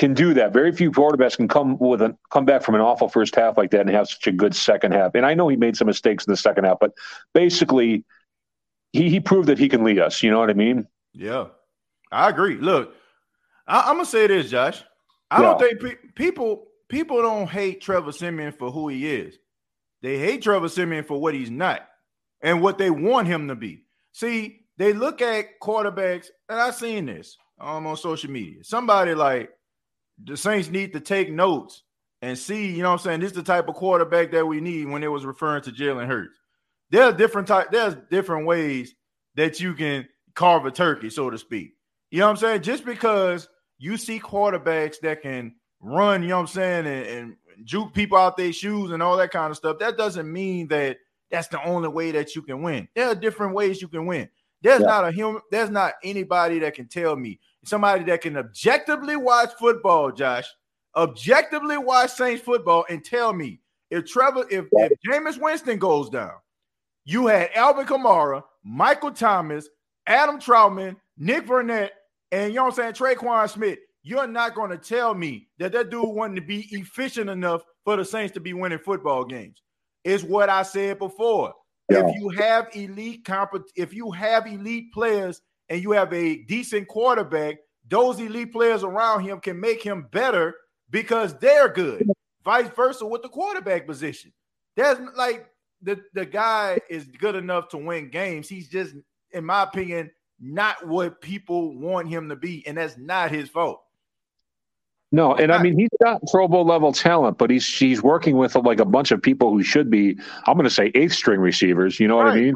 can do that. Very few quarterbacks can come with a come back from an awful first half like that and have such a good second half. And I know he made some mistakes in the second half, but basically, he he proved that he can lead us. You know what I mean? Yeah, I agree. Look, I, I'm gonna say this, Josh. I don't think pe- people people don't hate Trevor Siemian for who he is. They hate Trevor Siemian for what he's not and what they want him to be. See, they look at quarterbacks, and I've seen this um, on social media. Somebody like the Saints need to take notes and see, you know what I'm saying? This is the type of quarterback that we need when it was referring to Jalen Hurts. There's different type, there's different ways that you can carve a turkey, so to speak. You know what I'm saying? Just because you see quarterbacks that can run, you know what I'm saying, and, and juke people out their shoes and all that kind of stuff, that doesn't mean that that's the only way that you can win. There are different ways you can win. There's Yeah. not a human, there's not anybody that can tell me, somebody that can objectively watch football, Josh, objectively watch Saints football and tell me if Trevor, if, if Jameis Winston goes down, you had Alvin Kamara, Michael Thomas, Adam Trautman, Nick Vannett, and you know what I'm saying, Tre'Quan Smith. You're not going to tell me that that dude wanted to be efficient enough for the Saints to be winning football games. Is what I said before. Yeah. If you have elite comp, if you have elite players and you have a decent quarterback, those elite players around him can make him better because they're good. Vice versa with the quarterback position. That's like the, the guy is good enough to win games. He's just, in my opinion, not what people want him to be, and that's not his fault. No, and I mean he's got Pro Bowl level talent, but he's he's working with like a bunch of people who should be, I'm going to say eighth string receivers. You know what I mean?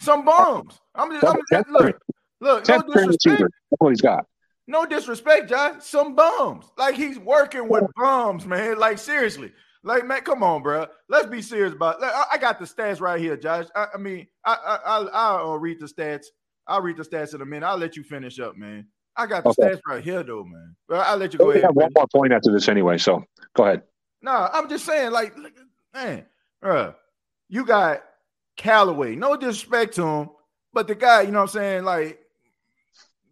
Some bums. I'm just, I'm just look, look, no disrespect. receiver. That's what he's got. No disrespect, Josh. Some bums. Like he's working with bums, man. Like seriously. Like man, come on, bro. Let's be serious about. Like, I, I got the stats right here, Josh. I, I mean, I, I, I'll, I'll uh, read the stats. I'll read the stats in a minute. I'll let you finish up, man. I got the Okay. stats right here, though, man. But I'll let you go We ahead. have one more point after this anyway, so go ahead. No, I'm just saying, like, man, bruh, you got Callaway. No disrespect to him, but the guy, you know what I'm saying, like,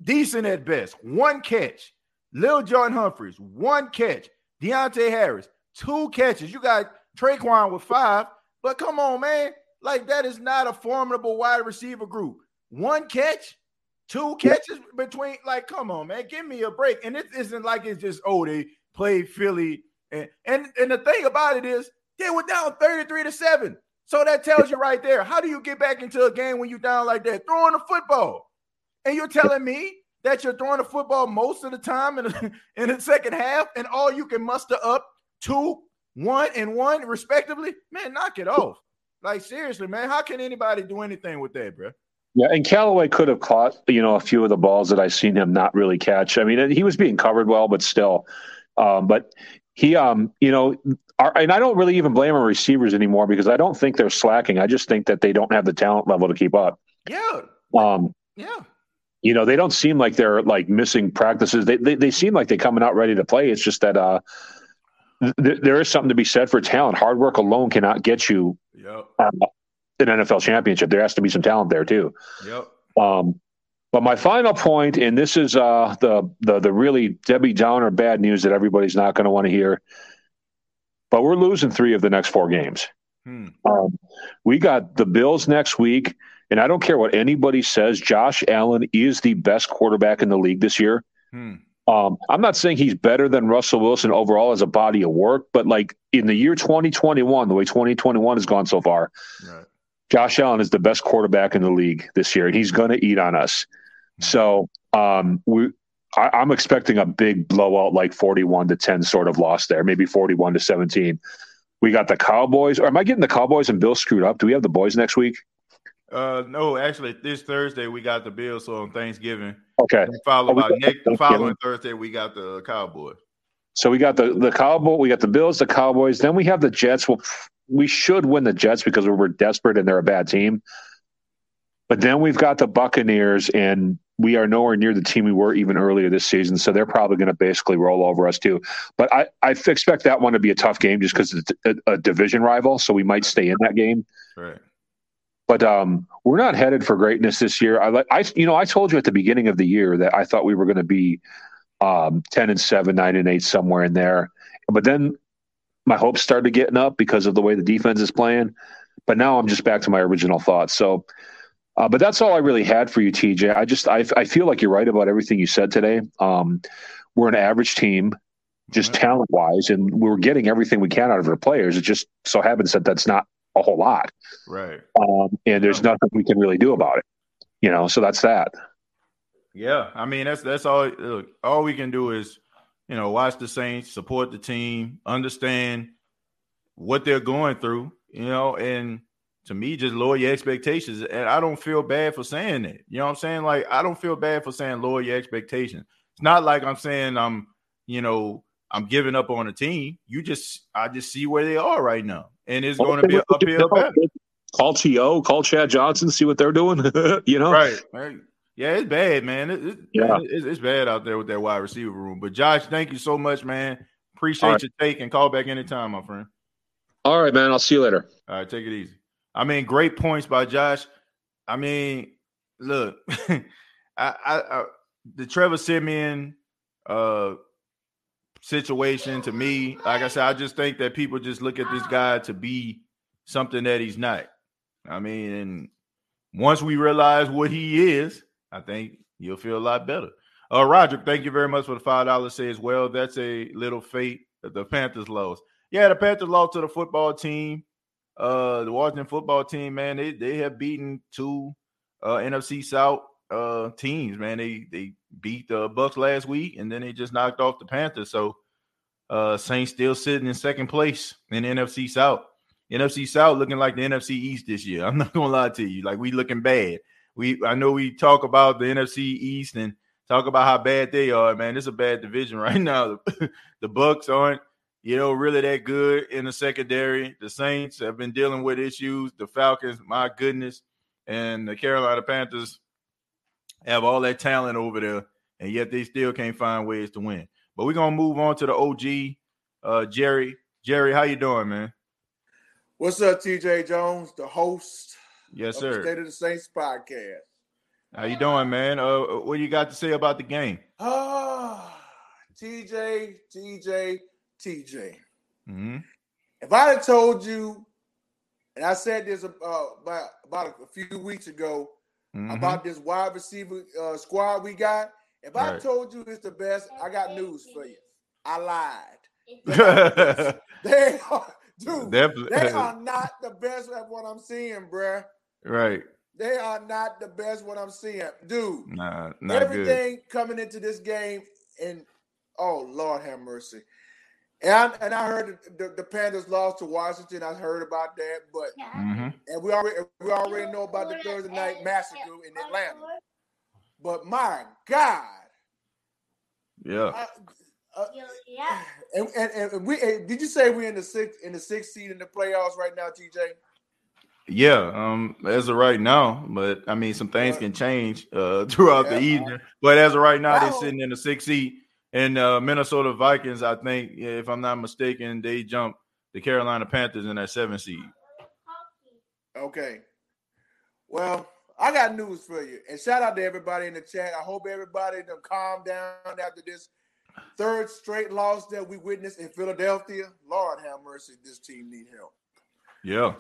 decent at best. One catch. Lil John Humphreys, one catch. Deonte Harris, two catches. You got Tre'Quan with five, but come on, man. Like, that is not a formidable wide receiver group. One catch, two catches between, like, come on, man. Give me a break. And it isn't like it's just, oh, they played Philly. And, and, and the thing about it is, they were down 33 to 7. So that tells you right there. How do you get back into a game when you're down like that? Throwing the football. And you're telling me that you're throwing the football most of the time in the, in the second half, and all you can muster up two, one, and one, respectively? Man, knock it off. Like, seriously, man, how can anybody do anything with that, bro? Yeah, and Callaway could have caught, you know, a few of the balls that I've seen him not really catch. I mean, he was being covered well, but still. Um, but he, um, you know, are, and I don't really even blame our receivers anymore because I don't think they're slacking. I just think that they don't have the talent level to keep up. Yeah, Um, yeah. you know, they don't seem like they're like missing practices. They they, they seem like they're coming out ready to play. It's just that uh, th- there is something to be said for talent. Hard work alone cannot get you Yep. uh, an NFL championship. There has to be some talent there too. Yep. Um, but my final point, and this is uh, the the the really Debbie Downer bad news that everybody's not going to want to hear. But we're losing three of the next four games. Hmm. Um, we got the Bills next week, and I don't care what anybody says. Josh Allen is the best quarterback in the league this year. Hmm. Um, I'm not saying he's better than Russell Wilson overall as a body of work, but like in the year 2021, the way 2021 has gone so far, Right. Josh Allen is the best quarterback in the league this year, and he's going to eat on us. So um, we, I, I'm expecting a big blowout, like 41 to 10 sort of loss there, maybe 41 to 17. We got the Cowboys. Or am I getting the Cowboys and Bills screwed up? Do we have the boys next week? Uh, no, actually, this Thursday we got the Bills so on Thanksgiving. Okay. Followed by next following Thursday we got the Cowboys. So we got the the Cowboy, we got the Bills, the Cowboys. Then we have the Jets. Well, we should win the Jets because we were desperate and they're a bad team. But then we've got the Buccaneers, and we are nowhere near the team we were even earlier this season. So they're probably going to basically roll over us too. But I, I expect that one to be a tough game just because it's a, a division rival. So we might stay in that game. Right. But um, we're not headed for greatness this year. I like I you know I told you at the beginning of the year that I thought we were going to be um, ten and seven, nine and eight, somewhere in there. But then my hopes started getting up because of the way the defense is playing. But now I'm just back to my original thoughts. So, uh, but that's all I really had for you, TJ. I just I, I feel like you're right about everything you said today. Um, we're an average team, just talent wise, and we're getting everything we can out of our players. It just so happens that that's not a whole lot Right. um, and there's nothing we can really do about it. You know, so that's that. Yeah, I mean that's that's all. Look, all we can do is you know, watch the Saints, support the team, understand what they're going through, you know, and to me, just lower your expectations. And I don't feel bad for saying that. You know what I'm saying? Like, I don't feel bad for saying lower your expectations. It's not like I'm saying I'm, you know, I'm giving up on the team. You just, I just see where they are right now, and it's going to be an uphill battle. Call To, call Chad Johnson, see what they're doing. you know, Right, right. Yeah, it's bad, man. It, it- Yeah. man, it's, it's bad out there with that wide receiver room. But Josh, thank you so much, man. Appreciate right. your take and call back anytime, my friend. All right, man. I'll see you later. All right, take it easy. I mean, great points by Josh. I mean, look, I, I, I the Trevor Siemian uh situation to me, like I said, I just think that people just look at this guy to be something that he's not. I mean, and once we realize what he is, I think you'll feel a lot better. Uh Roger, thank you very much for the five dollars. Says, well. That's a little fate that the Panthers lost. Yeah, the Panthers lost to the football team. Uh the Washington football team, man, they they have beaten two uh NFC South uh teams, man. They they beat the Bucs last week and then they just knocked off the Panthers. So uh Saints still sitting in second place in NFC South. NFC South looking like the NFC East this year. I'm not gonna lie to you. Like we looking bad. We I know we talk about the NFC East and talk about how bad they are, man. It's a bad division right now. the Bucs aren't, you know, really that good in the secondary. The Saints have been dealing with issues. The Falcons, my goodness, and the Carolina Panthers have all that talent over there, and yet they still can't find ways to win. But we're gonna move on to the OG, uh, Jerry. Jerry, how you doing, man? What's up, TJ Jones, the host Yes, sir. State of the Saints podcast? How you doing, man? Uh, what you got to say about the game? Ah, TJ, TJ, TJ. hmm If I had told you, and I said this uh, about, about a few weeks ago Mhm. about this wide receiver uh, squad we got, if I told you it's the best, I got news for you. I lied. They are, dude, Definitely. they are not the best at what I'm seeing, bruh. Right. They are not the best what I'm seeing, dude. Nah, not good. everything coming into this game, and oh Lord have mercy. And I, and I heard the, the, the Panthers lost to Washington. I heard about that, but Mhm. and we already we already know about the Thursday night massacre in Atlanta. But my God, Yeah. uh, and, and, and we and did you say we're in the sixth in the sixth seed in the playoffs right now, TJ? Yeah, um, as of right now, but I mean, some things can change uh throughout the evening. But as of right now, they're sitting in the sixth seat. And uh, Minnesota Vikings, I think, if I'm not mistaken, they jump the Carolina Panthers in that seventh seed. Okay. Well, I got news for you. And shout out to everybody in the chat. I hope everybody to calm down after this third straight loss that we witnessed in Philadelphia. Lord have mercy, this team need help. Yeah,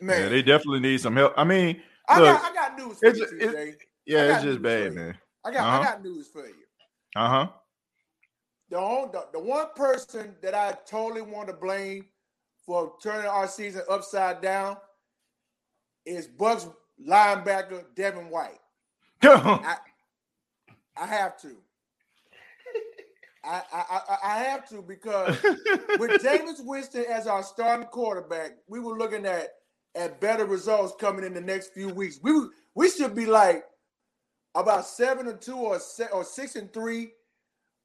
Man, yeah, they definitely need some help. I mean, I look, got I got news for it's, you, it's- yeah, it's just bad, man. I got Uh-huh. I got news for you. Uh huh. The, on- the the one person that I totally want to blame for turning our season upside down is Bucs linebacker Devin White. I, I have to. I, I, I, I have to because with Jameis Winston as our starting quarterback, we were looking at at better results coming in the next few weeks. We we should be like about seven and two or se- or six and three,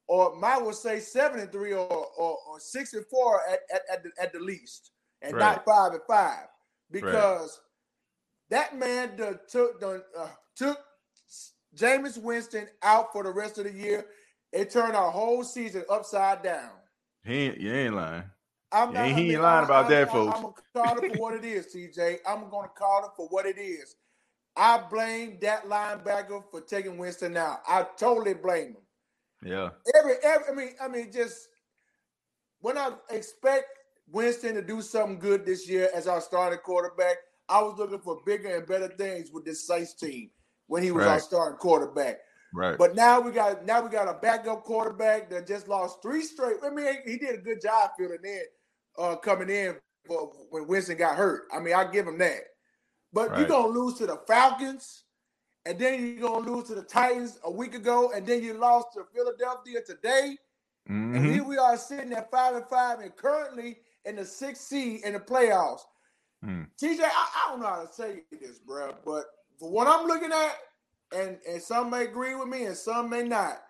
or might would say seven and three or or, or six and four at, at, at, the, at the least, and not five and five because that man done took done, uh, took Jameis Winston out for the rest of the year. It turned our whole season upside down. He ain't, you ain't lying. I'm Yeah, he I mean, ain't lying I- about I- that, folks. I'm gonna call it for what it is, TJ. I'm gonna call it for what it is. I blame that linebacker for taking Winston out. I totally blame him. Yeah. Every, every, I mean, I mean, just when I expect Winston to do something good this year as our starting quarterback, I was looking for bigger and better things with this Saints team when he was our starting quarterback. Right. But now we got now we got a backup quarterback that just lost three straight. I mean, he did a good job filling in, uh, coming in for when Winston got hurt. I mean, I give him that. But you're Right. gonna lose to the Falcons, and then you're gonna lose to the Titans a week ago, and then you lost to Philadelphia today. And Mhm. here we are sitting at five and five, and currently in the sixth seed in the playoffs. Mm. TJ, I, I don't know how to say this, bro, but for what I'm looking at, and and some may agree with me, and some may not.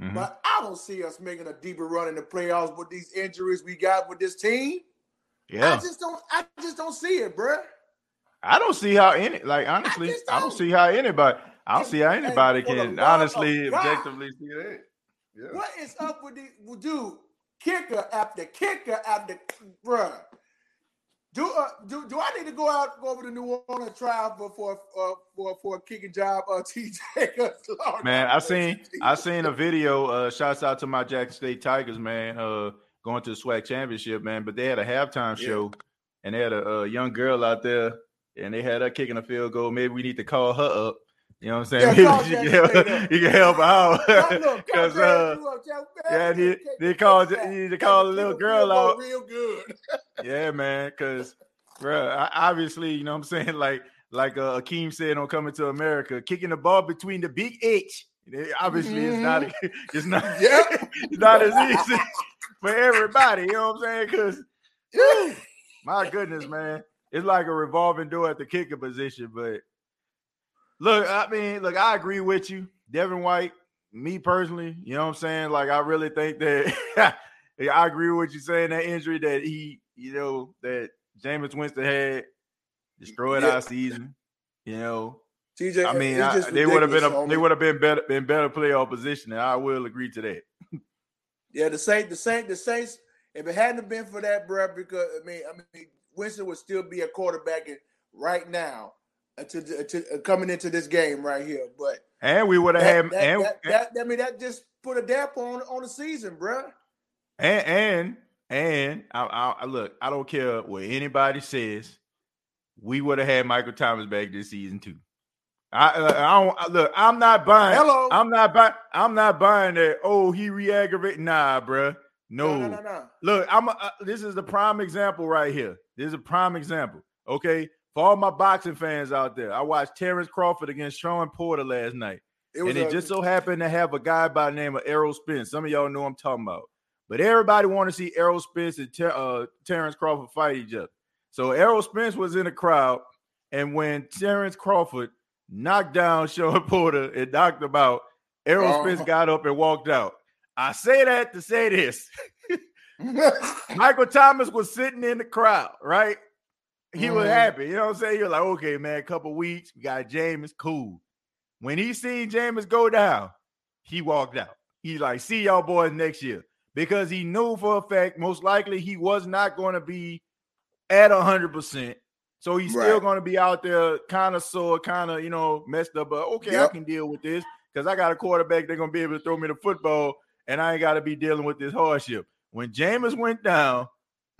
Mhm. But I don't see us making a deeper run in the playoffs with these injuries we got with this team. Yeah. I just don't. I just don't see it, bro. I don't see how any like honestly, I don't don't. see how anybody. I don't see how anybody can honestly, objectively see that. Yeah. What is up with the dude? Kicker after kicker after bruh. Do uh, do do I need to go out go over to New Orleans and try out for for uh, for for a kicking job? Uh, TJ, Man, I seen. I seen a video. Uh, shouts out to my Jackson State Tigers, man. Uh, going to the SWAC championship, man. But they had a halftime Yeah. show, and they had a, a young girl out there, and they had her kicking a field goal. Maybe we need to call her up. You know what I'm saying? Yeah, she can help, you can help out. Look, look, call Because uh, Drew up, Jack, yeah, they, they called you to call the little girl out. real good. Yeah, man, because bro, obviously, you know what I'm saying, like like uh, Akeem said on Coming to America, kicking the ball between the big H. it- Obviously, it's not it's not Yep. it's not as easy for everybody. You know what I'm saying? Because my goodness, man, it's like a revolving door at the kicker position. But look, I mean, look, I agree with you, Devin White. Me personally, you know what I'm saying? Like, I really think that I agree with you saying. That injury that he, you know, that Jameis Winston had destroyed Yeah. our season. You know, TJ, I mean, I, they would have been a, they would have been better in better playoff position, and I will agree to that. Yeah, the Saint, the Saint, the Saints. If it hadn't been for that, bro, because I mean, I mean, Winston would still be a quarterback right now until, until uh, coming into this game right here. But And we would have that, had that, and, that, that- I mean, that just put a damper on on the season, bro. and and and I, I, I look. I don't care what anybody says. We would have had Michael Thomas back this season too. I, I I don't I- look. I'm not buying. Hello. I'm not buying. I'm not buying that. Oh, he re-aggravated. Nah, bruh. No. no, no, no. no. Look, I'm. A, uh, this is the prime example right here. This is a prime example. Okay, for all my boxing fans out there, I watched Terrence Crawford against Shawn Porter last night, It and it a- just so happened to have a guy by the name of Errol Spence. Some of y'all know I'm talking about, but everybody want to see Errol Spence and Ter- uh, Terrence Crawford fight each other. So Errol Spence was in the crowd, and when Terrence Crawford knocked down Shawn Porter and knocked him out, Errol Oh. Spence got up and walked out. I say that to say this. Michael Thomas was sitting in the crowd, right? He was Mhm. happy. You know what I'm saying? You're like, okay, man, a couple weeks. We got James, cool. When he seen James go down, he walked out. He like, see y'all boys next year. Because he knew for a fact, most likely he was not going to be at hundred percent. So he's still going to be out there kind of sore, kind of, you know, messed up. But okay, I can deal with this because I got a quarterback. They're going to be able to throw me the football, and I ain't got to be dealing with this hardship. When Jameis went down,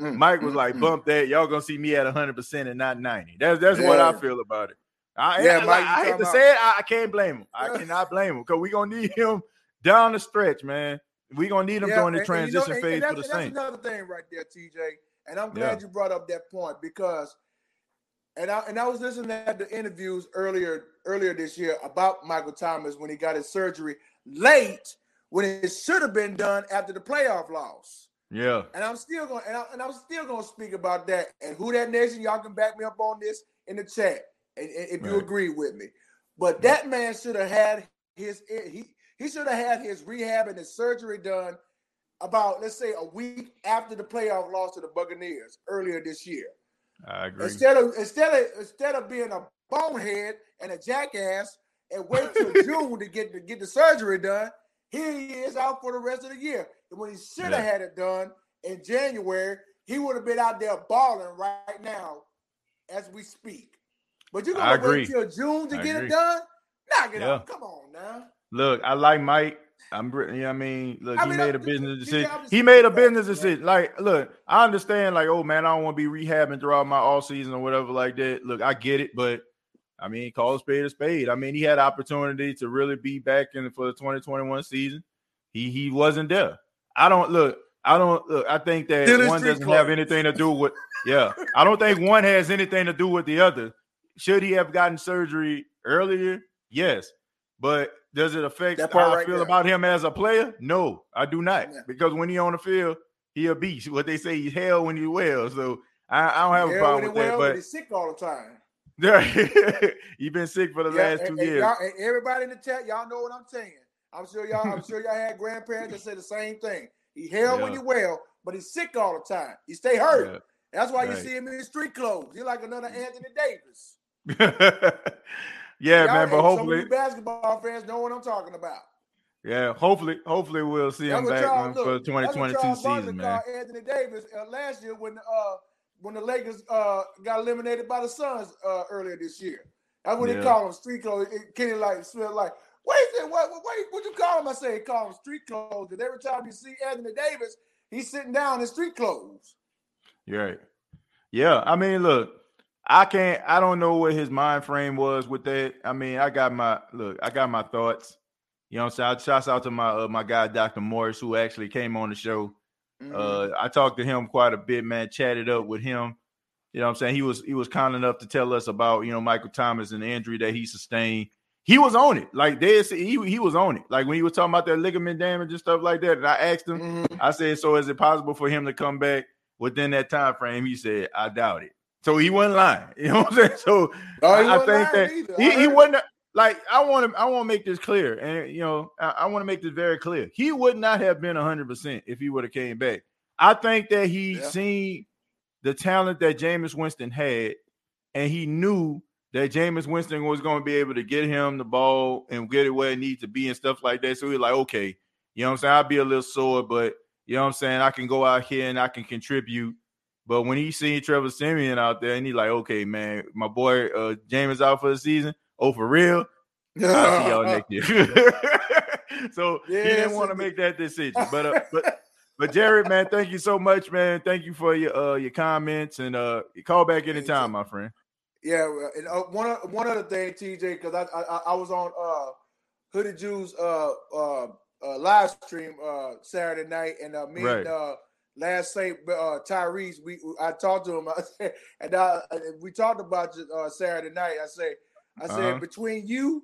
Mm, Mike was mm, like, mm. "Bump that! Y'all gonna see me at hundred percent and not 90. That's that's what I feel about it. I, Yeah, I, Mike, you I hate to about- say it, I, I can't blame him. I cannot blame him because we gonna need him down the stretch, man. We gonna need him Yeah, during the and- and you know- transition and- phase and for the and that's Saints. another thing right there, TJ. And I'm glad Yeah. you brought up that point because, and I and I was listening at the interviews earlier earlier this year about Michael Thomas when he got his surgery late when it should have been done after the playoff loss. Yeah, And I'm still going and, I, and I'm still going to speak about that. And who that nation, y'all can back me up on this in the chat, and, and if you agree with me. But that man should have had his he he should have had his rehab and his surgery done about let's say a week after the playoff loss to the Buccaneers earlier this year. I agree. Instead of instead of instead of being a bonehead and a jackass and wait till June to get to get the surgery done, here he is out for the rest of the year. And when he should have Yeah. had it done in January, he would have been out there balling right now as we speak. But you're gonna wait till June to I get agree. it done? Knock it Yeah. off. Come on now. Look, I like Mike. I'm, you know I mean, look, I he mean, made a I'm- business decision. He made a business decision. Like, look, I understand, like, oh man, I don't want to be rehabbing throughout my all season or whatever like that. Look, I get it, but I mean, call a spade a spade. I mean, he had opportunity to really be back in for the 2021 season. He he wasn't there. I don't look. I don't look. I think that in one doesn't have anything to do with. Yeah, I don't think one has anything to do with the other. Should he have gotten surgery earlier? Yes. But does it affect how I feel there. about him as a player? No, I do not. Yeah. Because when he on the field, he a beast. What they say, he's hell when he's well. So I, I don't have a problem with he that. But he's sick all the time. he been sick for the Yeah, last and, two and years. everybody in the chat, y'all know what I'm saying. I'm sure y'all, I'm sure y'all had grandparents that said the same thing. He hell when Yeah. you well, but he's sick all the time. He stay hurt. Yeah. That's why you see him in street clothes. He's like another Anthony Davis. yeah, Y'all- man. But hopefully, you basketball fans know what I'm talking about. yeah, hopefully, hopefully we'll see That's him back y'all look. for That's what 2022 Charles Barkley season, man. Anthony Davis uh, last year when uh when the Lakers uh got eliminated by the Suns uh earlier this year. That's what Yeah. they call him street clothes. Kenny like smell like. What is it? What what what, what you call him? I say call him street clothes. And every time you see Anthony Davis, he's sitting down in street clothes. You're right. Yeah, I mean, look, I can't. I don't know what his mind frame was with that. I mean, I got my look. I got my thoughts. You know, what I'm saying. Shouts out to my uh, my guy Dr. Morris, who actually came on the show. Mm-hmm. Uh, I talked to him quite a bit, man. Chatted up with him. You know, what I'm saying he was he was kind enough to tell us about you know Michael Thomas and the injury that he sustained. He was on it, like they he he was on it. Like when he was talking about that ligament damage and stuff like that. And I asked him, Mm-hmm. I said, "So is it possible for him to come back within that time frame?" He said, "I doubt it." So he wasn't lying. You know what I'm saying? So Oh, I, I think that either. He, he wouldn't like. I want to. I want to make this clear, and you know, I, I want to make this very clear. He would not have been 100 percent if he would have came back. I think that he Yeah. seen the talent that Jameis Winston had, and he knew that Jameis Winston was going to be able to get him the ball and get it where it needs to be and stuff like that. So he's like, okay, you know what I'm saying? I'll be a little sore, but you know what I'm saying? I can go out here and I can contribute. But when he seen Trevor Siemian out there and he's like, okay, man, my boy uh Jameis out for the season. Oh, for real? I'll see y'all next year. so he didn't want to make that decision. But uh, but but Jared, man, thank you so much, man. Thank you for your uh your comments and uh call back anytime, my friend. Yeah, and uh, one o- one other thing, TJ, because I, I I was on uh Hooded Jews uh uh, uh live stream uh Saturday night, and uh, me Right. and uh last Saint uh Tyrese, we I talked to him, I said, and uh, we talked about uh Saturday night. I say, I said Uh-huh. between you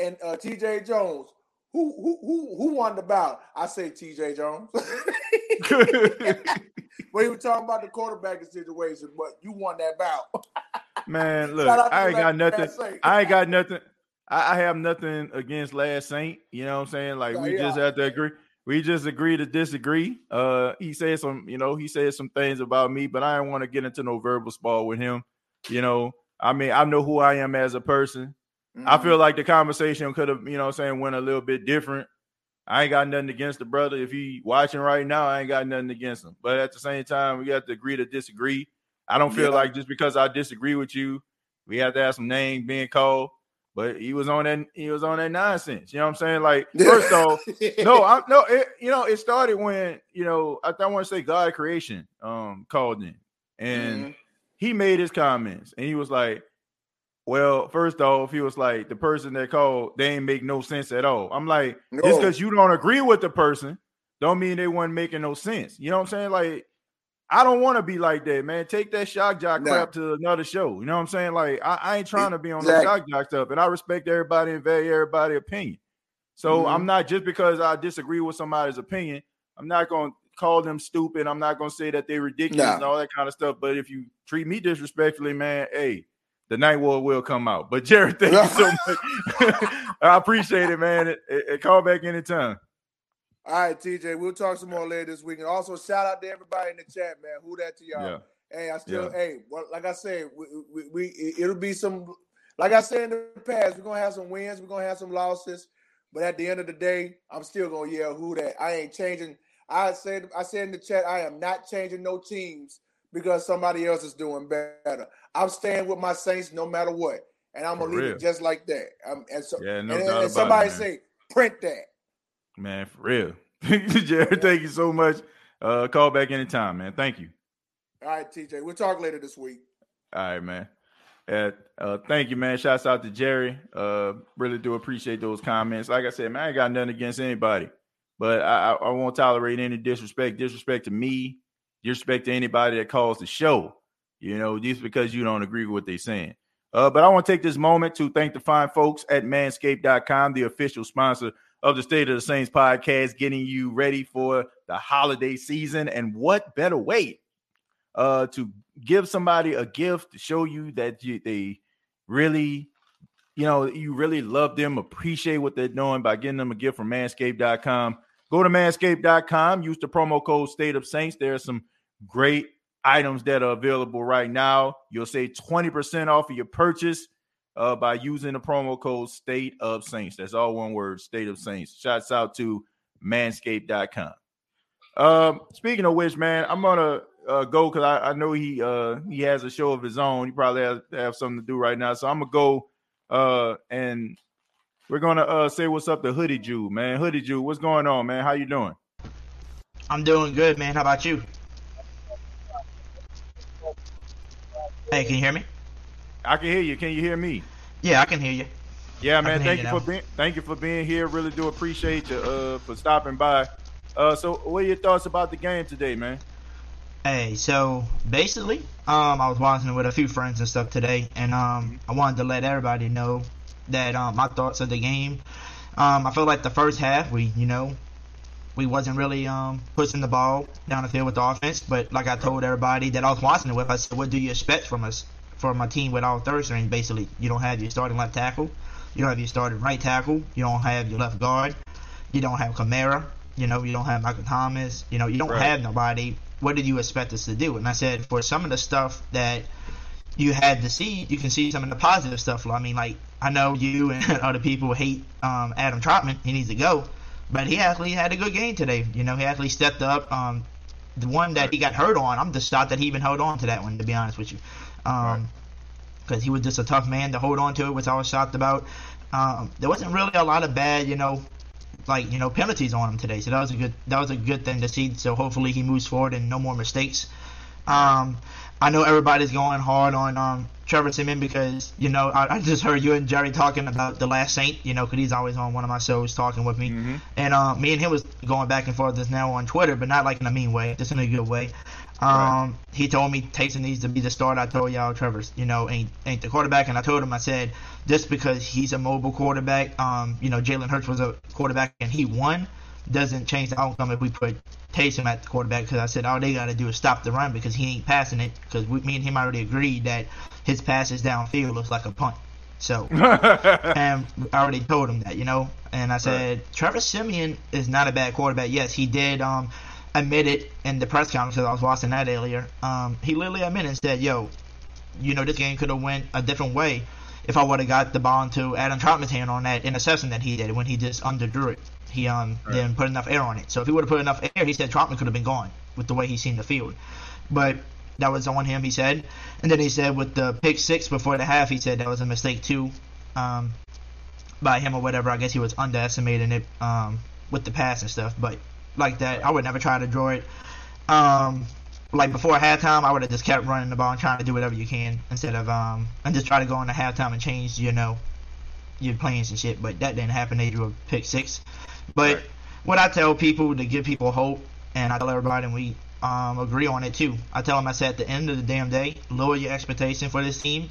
and uh TJ Jones. Who, who who who won the bout? I say TJ Jones. but you were talking about the quarterbacking situation, but you won that bout. Man, look, Shout out to I ain't got nothing. I ain't got nothing. I, have nothing against Last Saint. You know what I'm saying? Like No, we yeah. just have to agree. We just agree to disagree. Uh, he said some, you know, he said some things about me, but I don't want to get into no verbal spar with him. You know, I mean, I know who I am as a person. I Mhm. feel like the conversation could have, you know, what I'm saying went a little bit different. I ain't got nothing against the brother. If he watching right now, I ain't got nothing against him. But at the same time, we have to agree to disagree. I don't feel Yeah. like just because I disagree with you, we have to have some name being called. But he was on that, he was on that nonsense. You know what I'm saying? Like, first off, no, I no, it, you know, it started when you know I, I want to say God creation um called in, and Mhm. He made his comments, and he was like, "Well, first off, he was like the person that called they ain't make no sense at all." I'm like, just because you don't agree with the person, don't mean they wasn't making no sense. You know what I'm saying? Like, I don't want to be like that, man. Take that shock jock Nah. crap to another show. You know what I'm saying? Like, I, I ain't trying to be on Exactly. no shock jock stuff, and I respect everybody and value everybody's opinion. So Mhm. I'm not just because I disagree with somebody's opinion, I'm not going to call them stupid. I'm not going to say that they're ridiculous Nah. and all that kind of stuff. But if you treat me disrespectfully, man, hey, the night war will come out. But Jared, thank you so much. I appreciate it, man. It, it, it call back anytime. All right, TJ, we'll talk some more later this week. And also shout out to everybody in the chat, man. Who that to y'all? Yeah. Hey, I still, Yeah. hey, well, like I said, we, we, we it'll be some, like I said in the past, we're gonna have some wins, we're gonna have some losses, but at the end of the day, I'm still gonna yell who that. I ain't changing. I said, I said in the chat, I am not changing no teams because somebody else is doing better. I'm staying with my Saints no matter what, and I'm gonna For leave real. it just like that. Um, and so, Yeah, no and, doubt and about somebody it, say, print that. Man, for real. Jared, thank you so much. Uh, call back anytime, man. Thank you. All right, TJ, we'll talk later this week. All right, man. Uh, uh, thank you, man. Shouts out to Jerry. Uh, really do appreciate those comments. Like I said, man, I ain't got nothing against anybody, but I, I, won't tolerate any disrespect. Disrespect to me. Disrespect to anybody that calls the show. You know, just because you don't agree with what they're saying. Uh, but I want to take this moment to thank the fine folks at manscaped.com, the official sponsor of the State of the Saints podcast, getting you ready for the holiday season. And what better way uh, to give somebody a gift to show you that you, they really, you know, you really love them, appreciate what they're doing by getting them a gift from manscaped.com. Go to manscaped.com, use the promo code State of Saints. There are some great items that are available right now. You'll save 20% off of your purchase uh, by using the promo code State of Saints. That's all one word, State of Saints. Shouts out to manscaped.com. Um, speaking of which, man, I'm gonna uh, go because I, I, know he uh, he has a show of his own. He probably has have something to do right now, so I'm gonna go uh, and we're gonna uh, say what's up to Hoodie Jew, man. Hoodie Jew, what's going on, man? How you doing? I'm doing good, man. How about you? Hey, can you hear me? I can hear you. Can you hear me? Yeah, I can hear you. Yeah, man. Thank you, you for being thank you for being here. Really do appreciate you uh, for stopping by. Uh, so, what are your thoughts about the game today, man? Hey, so basically, um, I was watching with a few friends and stuff today, and um, I wanted to let everybody know that um, my thoughts of the game. Um, I feel like the first half, we, you know, we wasn't really um pushing the ball down the field with the offense. But like I told everybody that I was watching it with, I said, "What do you expect from us, from a team without third string? Basically, you don't have your starting left tackle, you don't have your starting right tackle, you don't have your left guard, you don't have Kamara, you know, you don't have Michael Thomas, you know, you don't right. have nobody. What did you expect us to do?" And I said, for some of the stuff that you had to see, you can see some of the positive stuff. I mean, like I know you and other people hate um, Adam Trautman. He needs to go. But he actually had a good game today. You know, he actually stepped up. Um, the one that he got hurt on, I'm just shocked that he even held on to that one. To be honest with you, um, because he was just a tough man to hold on to, which I was shocked about. Um, there wasn't really a lot of bad, you know, like you know penalties on him today. So that was a good that was a good thing to see. So hopefully he moves forward and no more mistakes. Um, I know everybody's going hard on um, Trevor Siemian because you know I, I, just heard you and Jerry talking about the Last Saint, you know, because he's always on one of my shows talking with me, mm-hmm. and uh, me and him was going back and forth just now on Twitter, but not like in a mean way, just in a good way. Um, right. He told me Taysom needs to be the starter. I told y'all Trevor, you know, ain't ain't the quarterback, and I told him I said just because he's a mobile quarterback, um, you know, Jalen Hurts was a quarterback and he won doesn't change the outcome if we put Taysom at the quarterback because I said all they got to do is stop the run because he ain't passing it because me and him already agreed that his passes downfield looks like a punt. So, and I already told him that, you know. And I said right. Trevor Siemian is not a bad quarterback. Yes, he did um, admit it in the press conference because I was watching that earlier. Um, he literally admitted and said, "Yo, you know, this game could have went a different way if I would have got the ball into Adam Trautman's hand on that interception that he did when he just underthrew it." He um right. didn't put enough air on it. So if he would have put enough air, he said Trautman could have been gone with the way he seen the field. But that was on him, he said. And then he said with the pick six before the half, he said that was a mistake too, um, by him or whatever. I guess he was underestimating it um, with the pass and stuff. But like that, I would never try to draw it. Um, like before halftime, I would have just kept running the ball and trying to do whatever you can instead of um and just try to go into halftime and change, you know, your plans and shit. But that didn't happen. They drew a pick six. But right. what I tell people to give people hope, and I tell everybody, and we um, agree on it too. I tell them, I said, at the end of the damn day, lower your expectation for this team.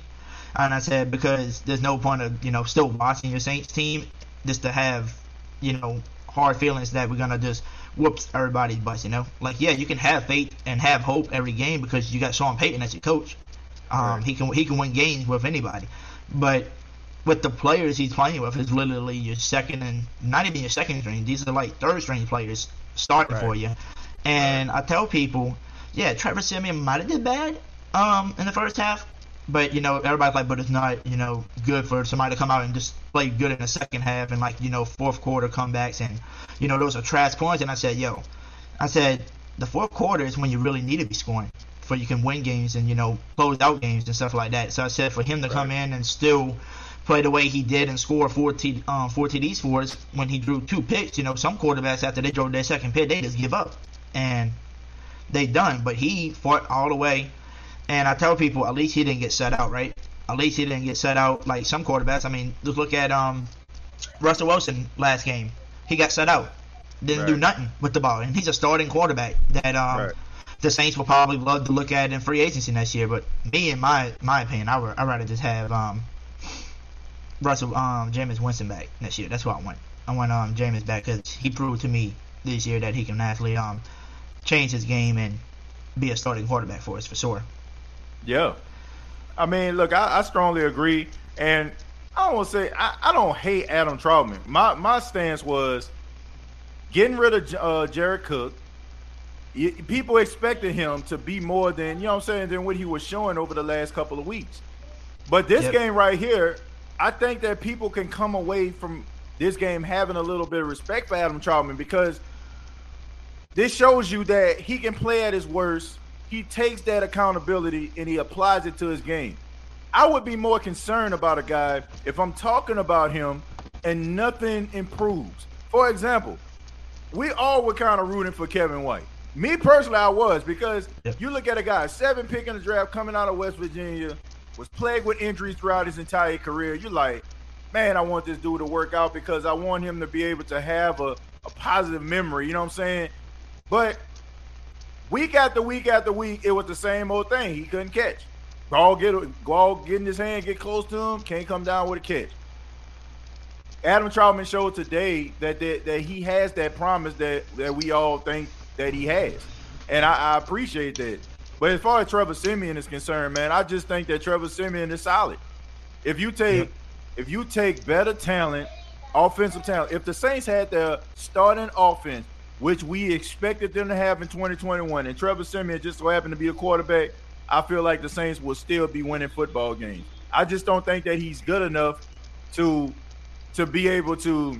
And I said, because there's no point of, you know, still watching your Saints team just to have, you know, hard feelings that we're going to just whoops everybody's butts, you know? Like, yeah, you can have faith and have hope every game because you got Sean Payton as your coach. Um, right. He can he can win games with anybody. But with the players he's playing with is literally your second and not even your second string. These are like third string players starting right. for you. And I tell people, yeah, Trevor Siemian might have did bad um in the first half, but you know everybody's like, but it's not you know good for somebody to come out and just play good in the second half and like you know fourth quarter comebacks and you know those are trash points. And I said, yo, I said the fourth quarter is when you really need to be scoring for you can win games and you know close out games and stuff like that. So I said for him to right. come in and still play the way he did and score four, T, um, four TDs for us when he drew two picks. You know, some quarterbacks after they drove their second pick, they just give up and they done. But he fought all the way, and I tell people at least he didn't get set out, right? At least he didn't get set out like some quarterbacks. I mean, just look at um Russell Wilson last game. He got set out, didn't right. do nothing with the ball, and he's a starting quarterback that um. Right. the Saints will probably love to look at in free agency next year. But me, in my my opinion, I would I rather just have um Russell um Jameis Winston back next year. That's what I want. I want um Jameis back because he proved to me this year that he can actually um change his game and be a starting quarterback for us for sure. Yeah. I mean, look, I, I strongly agree. And I don't want to say I, I don't hate Adam Trautman. My my stance was getting rid of uh, Jared Cook. People expected him to be more than you know what I'm saying than what he was showing over the last couple of weeks. But this Yep. game right here, I think that people can come away from this game having a little bit of respect for Adam Trautman because this shows you that he can play at his worst. He takes that accountability and he applies it to his game. I would be more concerned about a guy if I'm talking about him and nothing improves. For example, we all were kind of rooting for Kevin White. Me personally, I was because you look at a guy, seven pick in the draft coming out of West Virginia, was plagued with injuries throughout his entire career. You're like, man, I want this dude to work out because I want him to be able to have a, a positive memory. You know what I'm saying? But week after week after week, it was the same old thing. He couldn't catch. Ball get ball get in his hand, get close to him, can't come down with a catch. Adam Trautman showed today that that, that he has that promise that, that we all think that he has. And I, I appreciate that. But as far as Trevor Siemian is concerned, man, I just think that Trevor Siemian is solid. If you take if you take better talent, offensive talent, if the Saints had their starting offense, which we expected them to have in 2021, and Trevor Siemian just so happened to be a quarterback, I feel like the Saints will still be winning football games. I just don't think that he's good enough to to be able to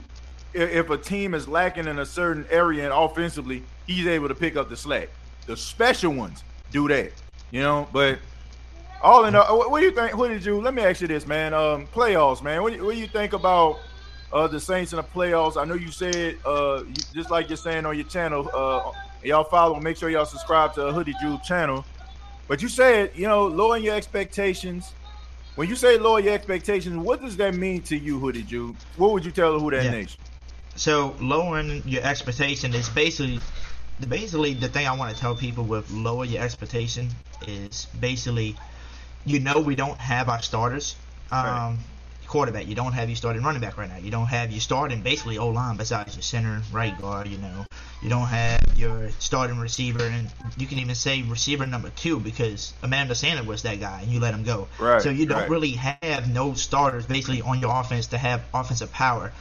if a team is lacking in a certain area and offensively, he's able to pick up the slack. The special ones do that, you know. But all in all, what do you think? What did you? Let me ask you this, man. Um, playoffs, man. What do you, what do you think about uh the Saints in the playoffs? I know you said uh you, just like you're saying on your channel. Uh, y'all follow. Make sure y'all subscribe to Hoodie Jude channel. But you said you know lowering your expectations. When you say lower your expectations, what does that mean to you, Hoodie Jude? What would you tell Who Dat Yeah. Nation? So lowering your expectation is basically, basically the thing I want to tell people with lower your expectation is basically, you know, we don't have our starters. Um, quarterback. You don't have your starting running back right now. You don't have your starting basically O line besides your center, right guard. You know, you don't have your starting receiver, and you can even say receiver number two because Emmanuel Sanders was that guy, and you let him go. Right, So you don't right. really have no starters basically on your offense to have offensive power.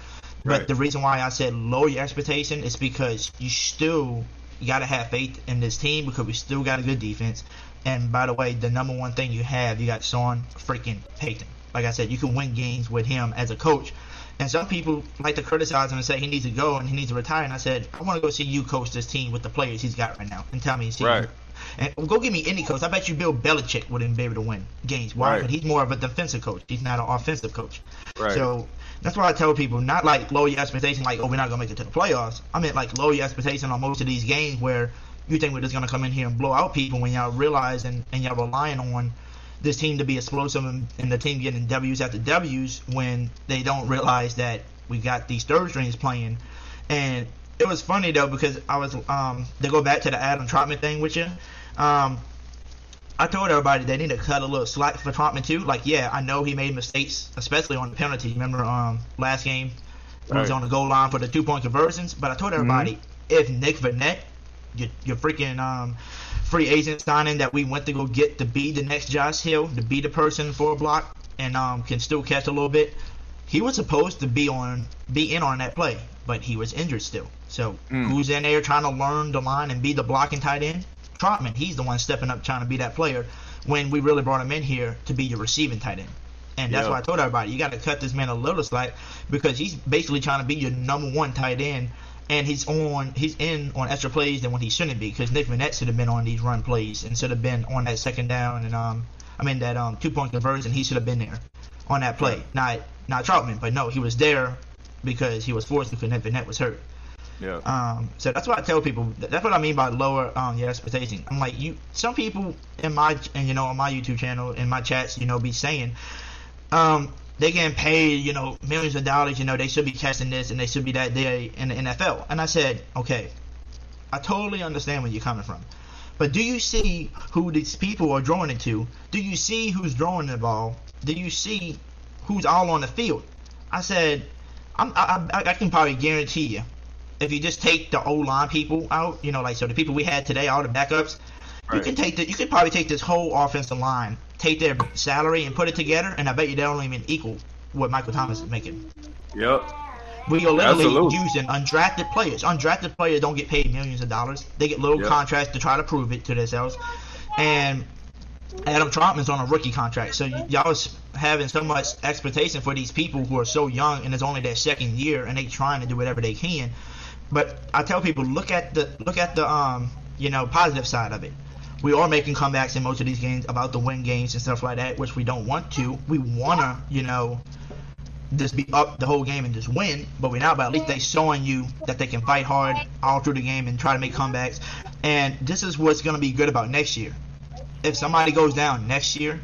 But Right. the reason why I said lower your expectation is because you still got to have faith in this team because we still got a good defense. And by the way, the number one thing you have, you got Sean freaking Payton. Like I said, you can win games with him as a coach. And some people like to criticize him and say he needs to go and he needs to retire. And I said, I want to go see you coach this team with the players he's got right now and tell me, Right. and go give me any coach. I bet you Bill Belichick wouldn't be able to win games. Why? Right. Because he's more of a defensive coach. He's not an offensive coach. Right. So that's why I tell people not like lower your expectation, like oh we're not gonna make it to the playoffs. I mean like lower your expectation on most of these games where you think we're just gonna come in here and blow out people when y'all realize and, and y'all relying on this team to be explosive and, and the team getting W's after W's when they don't realize that we got these third strings playing. And it was funny though because I was um to go back to the Adam Trautman thing with you. Um I told everybody they need to cut a little slack for Trautman too. Like, yeah, I know he made mistakes, especially on the penalty. Remember, um, last game he was on the goal line for the two point conversions. But I told everybody if Nick Vannett, your, your freaking um, free agent signing that we went to go get to be the next Josh Hill, to be the person for a block, and um, can still catch a little bit. He was supposed to be on, be in on that play, but he was injured still. So Mm. who's in there trying to learn the line and be the blocking tight end? Trautman. He's the one stepping up trying to be that player when we really brought him in here to be your receiving tight end. And that's Yeah. why I told everybody you got to cut this man a little slack because he's basically trying to be your number one tight end, and he's on he's in on extra plays than when he shouldn't be because Nick Vannett should have been on these run plays and should have been on that second down and um I mean that um two point conversion he should have been there on that play not not Trautman but no he was there because he was forced because Nick Vannett was hurt. Yeah. Um, so that's what I tell people. That's what I mean by lower um, your expectation. I'm like you. Some people in my and you know on my YouTube channel in my chats, you know, be saying, um, they getting paid, you know, millions of dollars. You know, they should be catching this and they should be that day in the NFL. And I said, okay, I totally understand where you're coming from, But do you see who these people are drawing it to? Do you see who's drawing the ball? Do you see who's all on the field? I said, I, I can probably guarantee you, if you just take the O line people out, you know, like so the people we had today, all the backups, you can take the, you could probably take this whole offensive line, take their salary and put it together, and I bet you they don't even equal what Michael Thomas is making. Yep. We are literally Absolutely. using undrafted players. Undrafted players don't get paid millions of dollars. They get little Yep. contracts to try to prove it to themselves. And Adam Trautman's on a rookie contract. So y- y'all is having so much expectation for these people who are so young and it's only their second year and they trying to do whatever they can. But I tell people look at the look at the um you know positive side of it. We are making comebacks in most of these games about the win games and stuff like that, which we don't want to. We wanna, you know, just be up the whole game and just win, but we're not. But at least they showing you that they can fight hard all through the game and try to make comebacks. And this is what's going to be good about next year. If somebody goes down next year,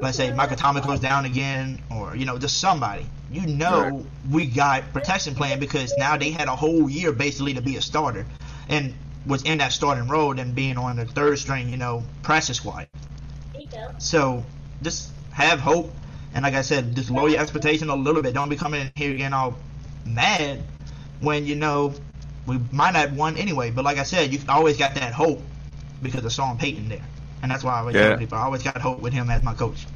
let's say Michael Thomas goes down again, or you know just somebody, you know we got protection plan because now they had a whole year basically to be a starter, and was in that starting role and being on the third string, you know, practice squad. So just have hope, and like I said, just lower your expectation a little bit. Don't be coming in here getting all mad when you know we might not have won anyway. But like I said, you always got that hope because of Sean Payton there, and that's why I always Yeah. tell people I always got hope with him as my coach.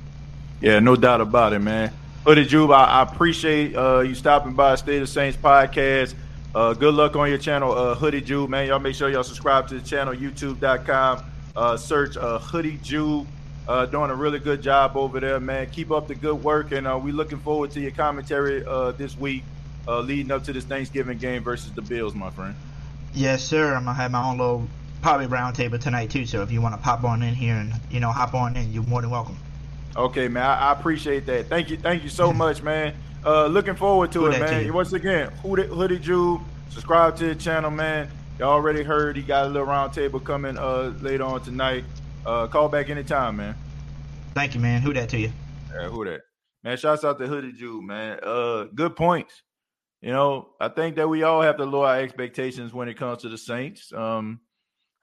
Yeah, no doubt about it, man. Hoodie Jube, I, I appreciate uh, you stopping by State of Saints podcast. Uh, good luck on your channel, uh, Hoodie Jube, man. Y'all make sure y'all subscribe to the channel, youtube.com. Uh, search uh, Hoodie Jube. Uh, doing a really good job over there, man. Keep up the good work, and we looking forward to your commentary this week, leading up to this Thanksgiving game versus the Bills, my friend. Yes, sir. I'm gonna have my own little probably round table tonight too. So if you want to pop on in here and you know hop on in, you're more than welcome. Okay, man. I, I appreciate that. Thank you. Thank you so much, man. Uh, looking forward to Who it, man. Once again, Hoodie, Hoodie Jew, subscribe to the channel, man. You already heard he got a little round table coming uh later on tonight. Uh, call back anytime, man. Thank you, man. Who that to you? Yeah, who that? Man, shouts out to Hoodie Jew, man. Uh, good points. You know, I think that we all have to lower our expectations when it comes to the Saints. Um,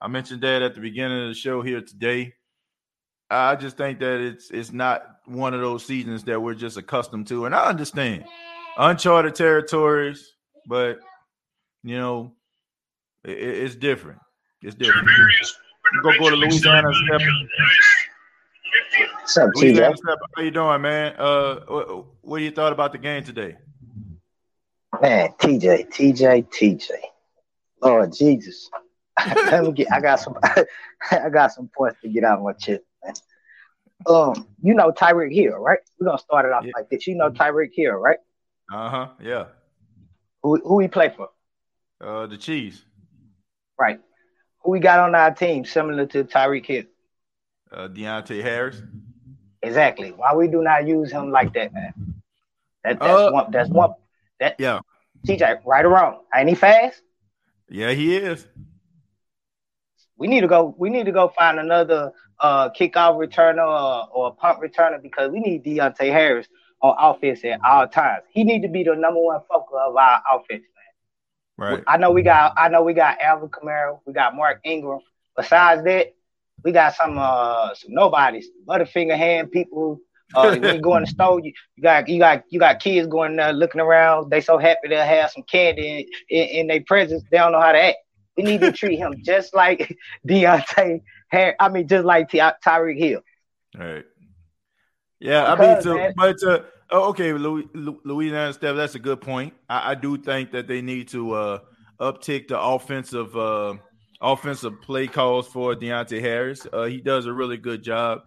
I mentioned that at the beginning of the show here today. I just think that it's it's not one of those seasons that we're just accustomed to, and I understand uncharted territories, but you know, it, it's different. It's different. We're gonna go to Louisiana. Step. What's up, Louisiana TJ? Step, how you doing, man? Uh, what, what you thought about the game today? Man, TJ, TJ, TJ. Lord Jesus. Let me get I got some I got some points to get out of my chest, man. Um, you know Tyreek Hill, right? We're gonna start it off like this. You know Tyreek Hill, right? Uh huh. Yeah. Who who he play for? Uh, the Chiefs. Right. Who we got on our team similar to Tyreek Hill? Uh, Deonte Harris. Exactly. Why we do not use him like that, man? That, that's Uh, one that's one that Yeah. TJ, right or wrong? Ain't he fast? Yeah, he is. We need to go. We need to go find another uh, kickoff returner or, or punt returner because we need Deonte Harris on offense at all times. He need to be the number one focus of our offense. man. Right. I know we got. I know we got Alvin Kamara. We got Mark Ingram. Besides that, we got some uh some nobodies, butterfinger hand people. Uh, when you go in the store, you, you got you got you got kids going there looking around. They so happy to have some candy in, in, in their presence. They don't know how to act. We need to treat him just like Deonte Harris. I mean, just like Ty- Tyreek Hill. Right. Yeah, I mean, Because, to, but uh, oh, okay, Louis, Lu- Louisiana Steph, that's a good point. I, I do think that they need to uh, uptick the offensive uh, offensive play calls for Deonte Harris. Uh, he does a really good job.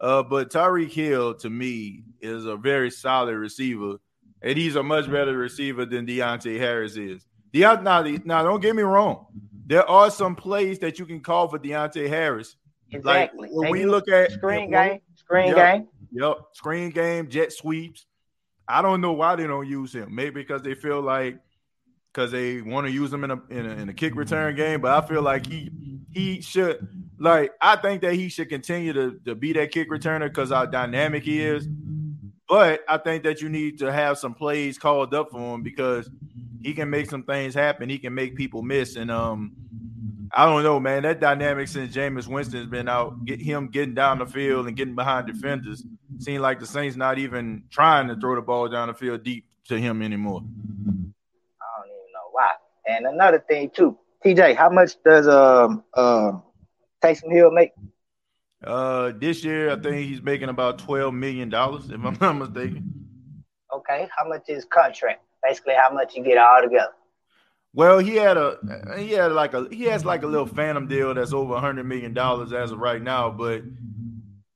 Uh, but Tyreek Hill, to me, is a very solid receiver, and he's a much better receiver than Deonte Harris is. Deont- now, now, don't get me wrong. There are some plays that you can call for Deonte Harris. Exactly. Like when And we look at screen game, screen Yep, game. Yep, screen game, jet sweeps. I don't know why they don't use him. Maybe because they feel like because they want to use him in a, in a in a kick return game. But I feel like he he should like I think that he should continue to to be that kick returner because how dynamic he is. But I think that you need to have some plays called up for him because he can make some things happen. He can make people miss, and um, I don't know, man. That dynamic since Jameis Winston's been out, get him getting down the field and getting behind defenders, seem like the Saints not even trying to throw the ball down the field deep to him anymore. I don't even know why. And another thing too, TJ, how much does um um Taysom Hill make? Uh, this year I think he's making about twelve million dollars, if I'm not mistaken. Okay, how much is contract? Basically, how much you get all together? Well, he had a he had like a he has like a little phantom deal that's over a hundred million dollars as of right now. But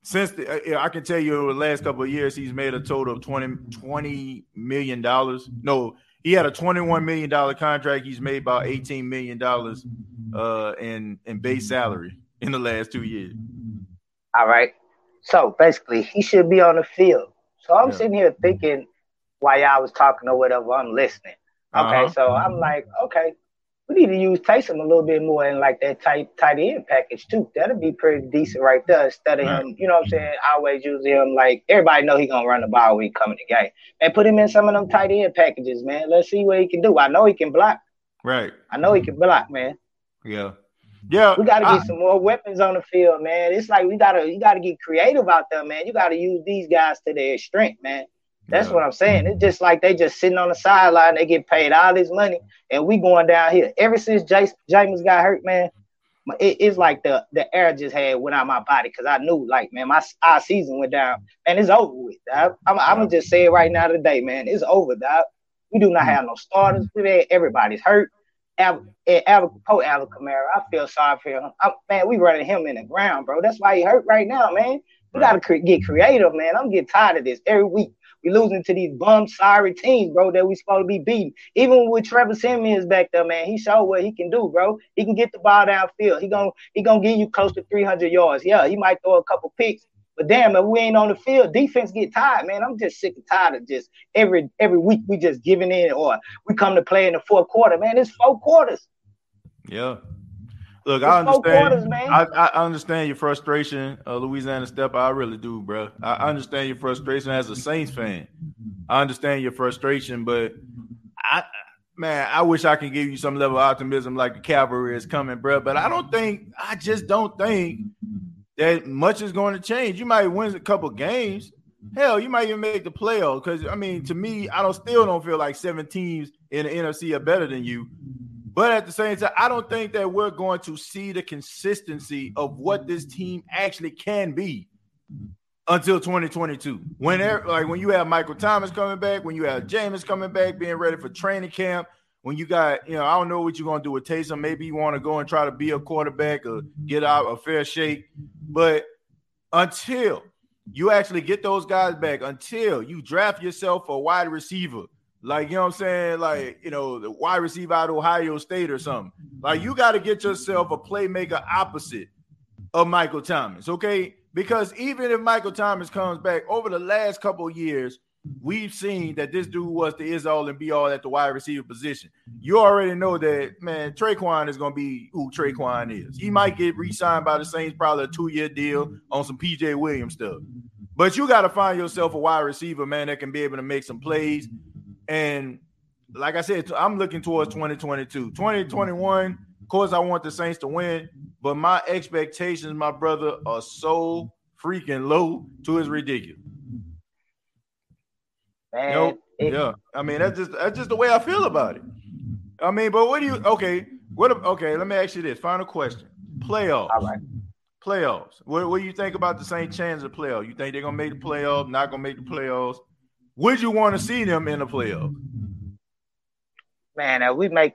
since the, I can tell you over the last couple of years, he's made a total of 20, 20 million dollars. No, he had a twenty one million dollar contract. He's made about eighteen million dollars uh, in in base salary in the last two years. All right. So basically, he should be on the field. So I'm Yeah. sitting here thinking, while y'all was talking or whatever, I'm listening. Okay, Uh-huh. so I'm like, okay, we need to use Taysom a little bit more in like that tight tight end package too. That'd be pretty decent right there. Instead of him, you know what I'm saying? I always use him like everybody know he gonna run the ball when he come in the game. And put him in some of them tight end packages, man. Let's see what he can do. I know he can block. Right. I know he can block, man. Yeah. Yeah. We gotta I- get some more weapons on the field, man. It's like we gotta you gotta get creative out there, man. You gotta use these guys to their strength, man. That's what I'm saying. It's just like they just sitting on the sideline, they get paid all this money, and we going down here. Ever since Jace, James got hurt, man, it- it's like the the air just had went out my body because I knew, like, man, my our season went down, and it's over with. Dog. I'm, I'm gonna just say it right now today, man. It's over, dog. We do not hmm. have no starters. We had- Everybody's hurt. Al, eh, Al, poor Alvin Kamara, I feel sorry for him. i man, we running him in the ground, bro. That's why he hurt right now, man. We gotta cre- get creative, man. I'm getting tired of this every week. We losing to these bum sorry teams, bro, that we supposed to be beating. Even with Trevor Siemians back there, man, he showed what he can do, bro. He can get the ball downfield. He gonna he gonna give you close to 300 yards. Yeah, he might throw a couple picks, but damn, if we ain't on the field, defense get tired, man. I'm just sick and tired of just every every week we just giving in, or we come to play in the fourth quarter, man. It's four quarters. Yeah. Look, It's I four understand. quarters, man. I, I understand your frustration, uh, Louisiana Step. I really do, bro. I understand your frustration as a Saints fan. I understand your frustration, but I, man, I wish I could give you some level of optimism like the cavalry is coming, bro. But I don't think, I just don't think that much is going to change. You might win a couple games. Hell, you might even make the playoffs. Because I mean, to me, I don't still don't feel like seven teams in the NFC are better than you. But at the same time, I don't think that we're going to see the consistency of what this team actually can be until 2022. When they're- like when you have Michael Thomas coming back, when you have Jameis coming back, being ready for training camp, when you got, you know, I don't know what you're gonna do with Taysom. Maybe you want to go and try to be a quarterback or get out a fair shake. But until you actually get those guys back, until you draft yourself a wide receiver, like you know what I'm saying, like you know, the wide receiver out of Ohio State or something. Like you got to get yourself a playmaker opposite of Michael Thomas, okay? Because even if Michael Thomas comes back over the last couple years, we've seen that this dude was the is all and be all at the wide receiver position. You already know that, man, Tre'Quan is going to be who Tre'Quan is. He might get re signed by the Saints, probably a two year deal on some PJ Williams stuff. But you got to find yourself a wide receiver, man, that can be able to make some plays. And like I said, I'm looking towards 2022. 2021, of course, I want the Saints to win, but my expectations, my brother, are so freaking low to it's ridiculous. Man, Nope. it- yeah. I mean, that's just that's just the way I feel about it. I mean, but what do you okay? What okay, let me ask you this. Final question. Playoffs. All right. Playoffs. What, what do you think about the Saint chance of playoffs? You think they're gonna make the playoffs, not gonna make the playoffs? Would you want to see them in the playoffs? man, if we make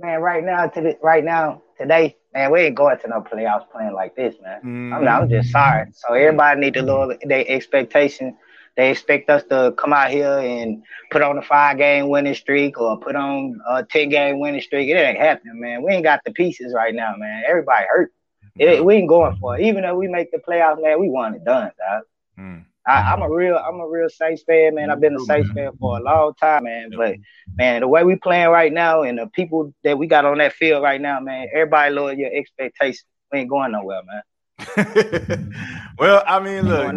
man right now to the, right now today, man, we ain't going to no playoffs playing like this, man. I'm, mm-hmm. I'm just sorry. So everybody need to lower their expectation. They expect us to come out here and put on a five game winning streak or put on a ten game winning streak. It ain't happening, man. We ain't got the pieces right now, man. Everybody hurt. It, we ain't going for it. Even though we make the playoffs, man, we want it done, dog. Mm. I, I'm a real, I'm a real Saints fan, man. I've been a mm-hmm. Saints fan for a long time, man. But man, the way we playing right now and the people that we got on that field right now, man, everybody lower your expectations. We ain't going nowhere, man. Well, I mean, look,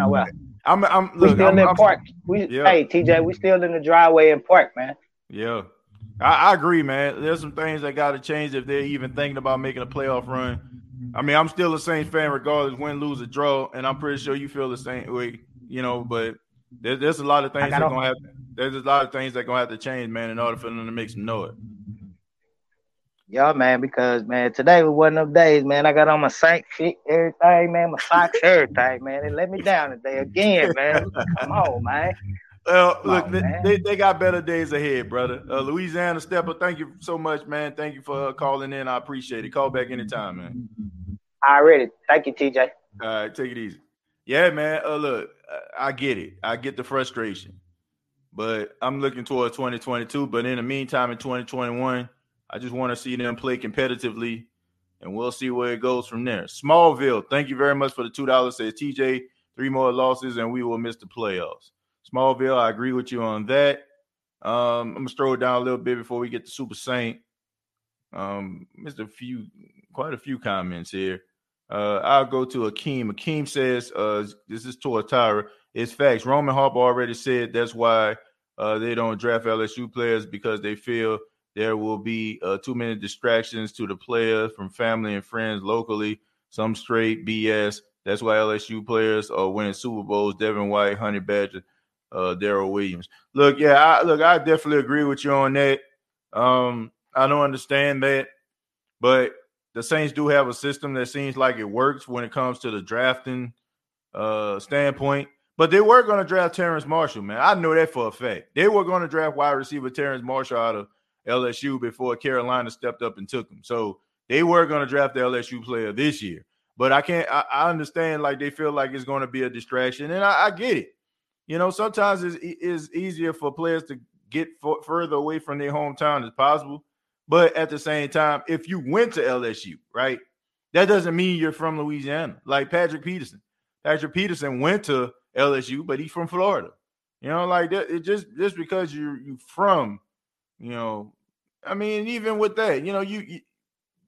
I'm, I'm, We still I'm, in I'm- park. We, Yeah. hey TJ, we still in the driveway in park, man. Yeah. I, I agree, man. There's some things that got to change if they're even thinking about making a playoff run. I mean, I'm still a Saints fan regardless, win, lose, or draw, and I'm pretty sure you feel the same way. You know, but there, there's a lot of things that gonna have. There's a lot of things that gonna have to change, man, in order for them to make some noise. Yeah, man, because man, today was one of them days, man. I got on my Saint fit, everything, man, my socks, everything, man. They let me down today again, man. Come on, man. Well, Come look, on, they, man. they, they got better days ahead, brother. Uh, Louisiana Stepper, thank you so much, man. Thank you for uh, calling in. I appreciate it. Call back anytime, man. Already. Thank you, TJ. All right, take it easy. Yeah, man. Uh, look, I I get it. I get the frustration, but I'm looking towards 2022. But in the meantime, in 2021, I just want to see them play competitively, and we'll see where it goes from there. Smallville, thank you very much for the two dollars. Says TJ, three more losses, and we will miss the playoffs. Smallville, I agree with you on that. Um, I'm gonna scroll down a little bit before we get to Super Saint. Um, missed a few, quite a few comments here. Uh, I'll go to Akeem. Akeem says, uh, this is to Tyra. It's facts. Roman Harper already said that's why uh, they don't draft LSU players because they feel there will be uh, too many distractions to the players from family and friends locally. Some straight BS. That's why LSU players are winning Super Bowls. Devin White, Honey Badger, uh, Daryl Williams. Look, yeah, I, look, I definitely agree with you on that. Um, I don't understand that, but the Saints do have a system that seems like it works when it comes to the drafting uh, standpoint. But they were going to draft Terrace Marshall, man. I know that for a fact. They were going to draft wide receiver Terrace Marshall out of LSU before Carolina stepped up and took him. So they were going to draft the LSU player this year. But I can't. I, I understand like they feel like it's going to be a distraction, and I, I get it. You know, sometimes it's, it's easier for players to get further away from their hometown as possible. But at the same time, if you went to LSU, right, that doesn't mean you're from Louisiana. Like Patrick Peterson. Patrick Peterson went to LSU, but he's from Florida. You know, like that. It just just because you're you from, you know, I mean, even with that, you know, you,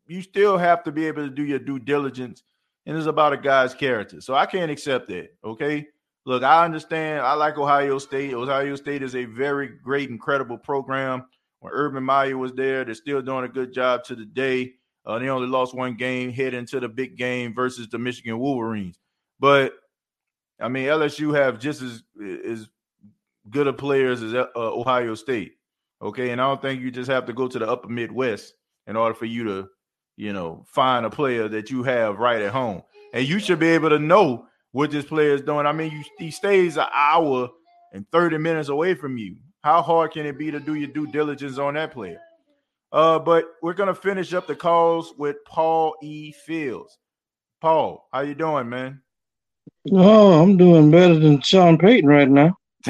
you still have to be able to do your due diligence, and it's about a guy's character. So I can't accept that. Okay. Look, I understand. I like Ohio State. Ohio State is a very great, incredible program. When Urban Meyer was there, they're still doing a good job to the day. Uh, they only lost one game, head into the big game versus the Michigan Wolverines. But I mean, LSU have just as as good of players as uh, Ohio State. Okay, and I don't think you just have to go to the Upper Midwest in order for you to, you know, find a player that you have right at home. And you should be able to know what this player is doing. I mean, you, he stays an hour and 30 minutes away from you. How hard can it be to do your due diligence on that player? Uh, but we're gonna finish up the calls with Paul E. Fields. Paul, how you doing, man? Oh, I'm doing better than Sean Payton right now.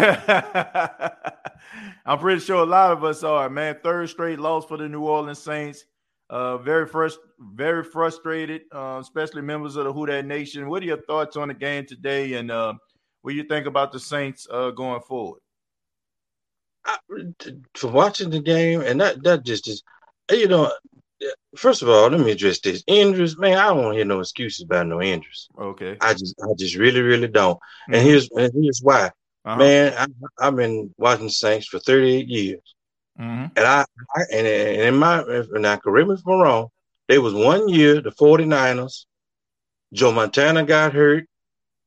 I'm pretty sure a lot of us are, man. Third straight loss for the New Orleans Saints. Uh, very frust- very frustrated, uh, especially members of the Who Dat Nation. What are your thoughts on the game today, and uh, what do you think about the Saints uh, going forward? For watching the game, and that that just is, you know, first of all, let me address this injuries. Man, I don't want to hear no excuses about no injuries. Okay, I just I just really really don't. Mm-hmm. And here's and here's why. Uh-huh. Man, I, I've been watching the Saints for 38 years. Mm-hmm. And I, I and, in my and I correct me if I'm wrong, there was one year the 49ers, Joe Montana got hurt,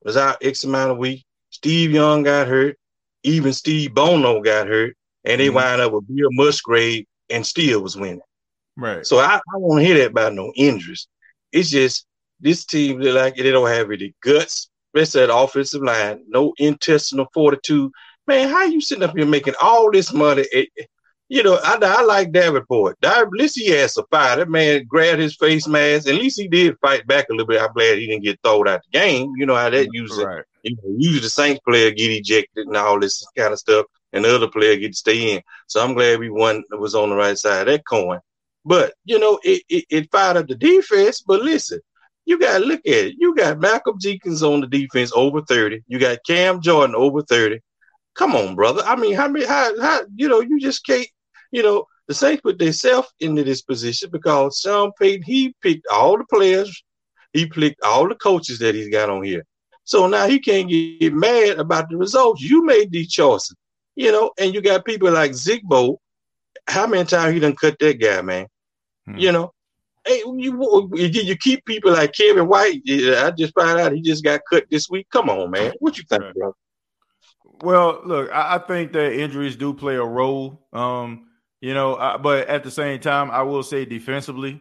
was out X amount of weeks. Steve Young got hurt, even Steve Bono got hurt, and they Mhm. wind up with Bill Musgrave and still was winning. Right. So I, I won't hear that about no injuries. It's just this team look like they don't have any guts. Rest of that offensive line, no intestinal fortitude. Man, how you sitting up here making all this money? Eh, you know, I, I like Davenport. Dav- At least he has a fight. That man grabbed his face mask. At least he did fight back a little bit. I'm glad he didn't get thrown out the game. You know how that usually, Right. you know, usually the Saints player get ejected and all this kind of stuff, and the other player get to stay in. So I'm glad we won was on the right side of that coin. But you know, it, it, it fired up the defense. But listen, you gotta look at it. You got Malcolm Jenkins on the defense over 30. You got Cam Jordan over 30. Come on, brother. I mean, how many how how you know, you just can't, you know, the Saints put themselves into this position because Sean Payton, he picked all the players, he picked all the coaches that he's got on here. So now he can't get mad about the results. You made these choices, you know, and you got people like Zigbo how many times he done cut that guy, man? Hmm. You know, hey, you, you you keep people like Kevin White. yeah, I just found out he just got cut this week. Come on, man. What you think, bro? Well, look, I, I think that injuries do play a role. Um, you know, I, but at the same time, I will say defensively,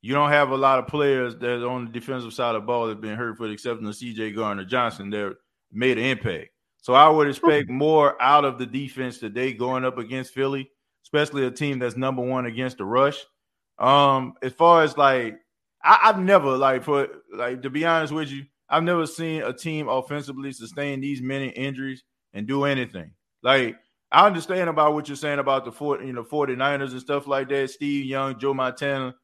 you don't have a lot of players that on the defensive side of the ball that been hurt for the exception of CJ Gardner-Johnson that made an impact. So I would expect more out of the defense today going up against Philly, especially a team that's number one against the rush. Um, as far as like, I, I've never like for like to be honest with you, I've never seen a team offensively sustain these many injuries and do anything. Like I understand about what you're saying about the 40, you know, 49ers and stuff like that, Steve Young, Joe Montana,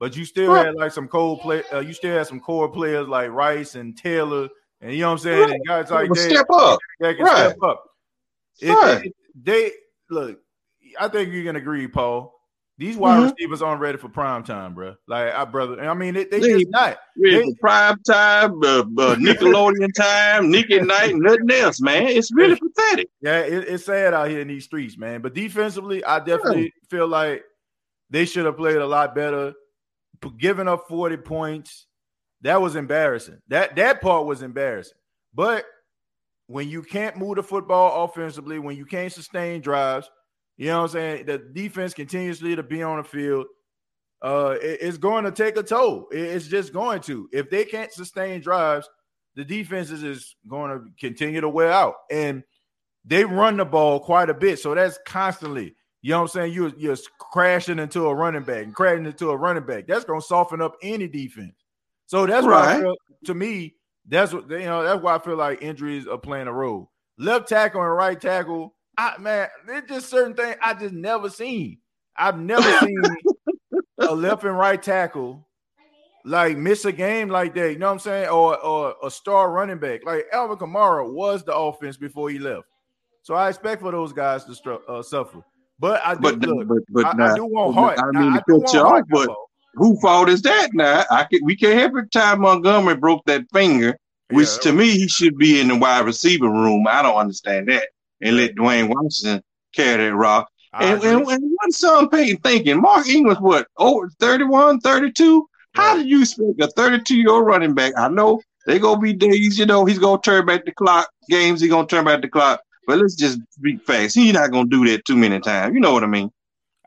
but you still had like some cold play. Uh, you still had some core players like Rice and Taylor, and you know what I'm saying, Right. and guys like that step up. that can Right. step up. It- Right. it- they look. I think you can agree, Paul. These wide Mhm. receivers aren't ready for prime time, bro. Like I brother, I mean, they, they They- just not. Ready They- for prime time, uh, uh, Nickelodeon time, Nick at night, nothing else, man. It's really pathetic. Yeah, it, it's sad out here in these streets, man. But defensively, I definitely feel like they should have played a lot better. Giving up 40 points, that was embarrassing. That that part was embarrassing. But when you can't move the football offensively, when you can't sustain drives, you know what I'm saying? The defense continuously to be on the field. Uh, it- it's going to take a toll. It- It's just going to. If they can't sustain drives, the defense is just going to continue to wear out. And they run the ball quite a bit. So that's constantly, you know what I'm saying? You're, you're crashing into a running back and crashing into a running back. That's going to soften up any defense. So that's why Right. feel, to me, that's what, you know, that's why I feel like injuries are playing a role. Left tackle and right tackle, I, man, there's just certain things I just never seen. I've never seen a left and right tackle like miss a game like that. You know what I'm saying? Or or a star running back like Alvin Kamara was the offense before he left. So I expect for those guys to stru- uh, suffer. But I do But look. but but I, now, I do want heart. I Now, mean I to do cut you want off, heart, but who fault is that? Now I can we can't every Ty Montgomery broke that finger, which Yeah. to me he should be in the wide receiver room. I don't understand that, and let Dwayne Washington carry that rock. And, and, and what's Sean Payton thinking? Mark Ingram's what over 31, 32? How do you expect a 32 year old running back? I know they gonna be days, you know, he's gonna turn back the clock. Games, he's gonna turn back the clock. But let's just be fast. He's not gonna do that too many times. You know what I mean?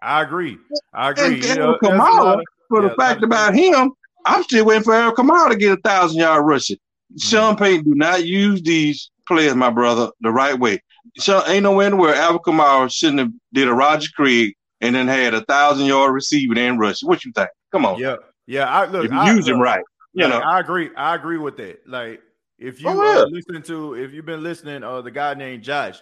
I agree. I agree. And, You and know, Kamara, of- for yeah, the fact about him, I'm still waiting for Eric Kamara to get a thousand yard rushing. Mm-hmm. Sean Payton do not use these players, my brother, the right way. Sean, ain't no end where Alvin Kamara shouldn't have did a Roger Craig and then had a thousand yard receiving and rushing. What you think? Come on. Yeah, yeah. I look. If you I, use him right, you like, know. I agree. I agree with that. Like, if you Oh, uh, yeah. listen to, if you've been listening, uh, the guy named Josh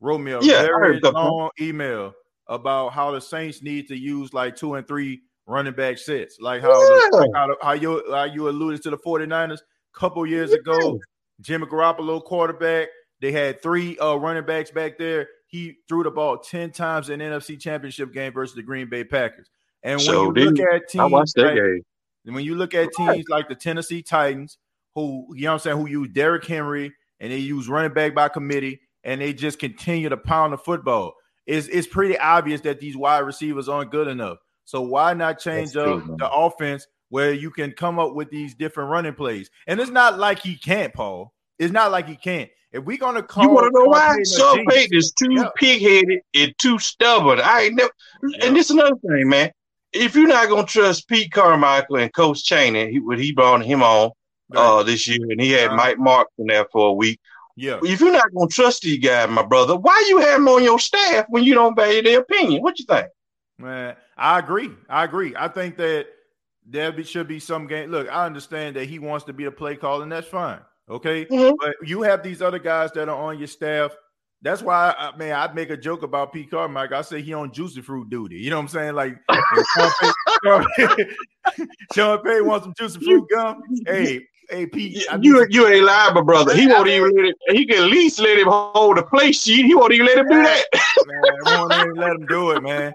wrote me a Yeah, very heard a couple. long email about how the Saints need to use like two and three running back sets, like how Yeah. like how, how you how you alluded to the 49ers a couple years ago. Jimmy Garoppolo quarterback. They had three uh, running backs back there. He threw the ball 10 times in NFC championship game versus the Green Bay Packers. And when So you look at teams, I watched that right, game. and when you look at teams like the Tennessee Titans, who you know what I'm saying, who use Derrick Henry and they use running back by committee, and they just continue to pound the football, it's it's pretty obvious that these wide receivers aren't good enough. So why not change That's up the offense where you can come up with these different running plays? And it's not like he can't, Paul. It's not like he can't. If we're gonna call, You want to know why? Sean Payton is too pig-headed and too stubborn. I ain't never. And this is another thing, man. If you're not gonna trust Pete Carmichael and Coach Chaney, he, what he brought him on uh, this year, and he had Mike Marks in there for a week. Yeah. If you're not gonna trust these guys, my brother, why you have them on your staff when you don't value their opinion? What you think? Man, I agree. I agree. I think that there should be some game. Look, I understand that he wants to be a play caller, and that's fine. Okay, Mm-hmm. but you have these other guys that are on your staff. That's why, I, man, I make a joke about Pete Carmichael. I say he on juicy fruit duty. You know what I'm saying? Like if Sean Payton, Sean Payton- Sean Payton wants some juicy fruit gum. Hey, hey, Pete, I need You you ain't lying, my brother. He won't even let it. He can at least let him hold a play sheet. He won't even let him do that. man, won't even let him do it, man.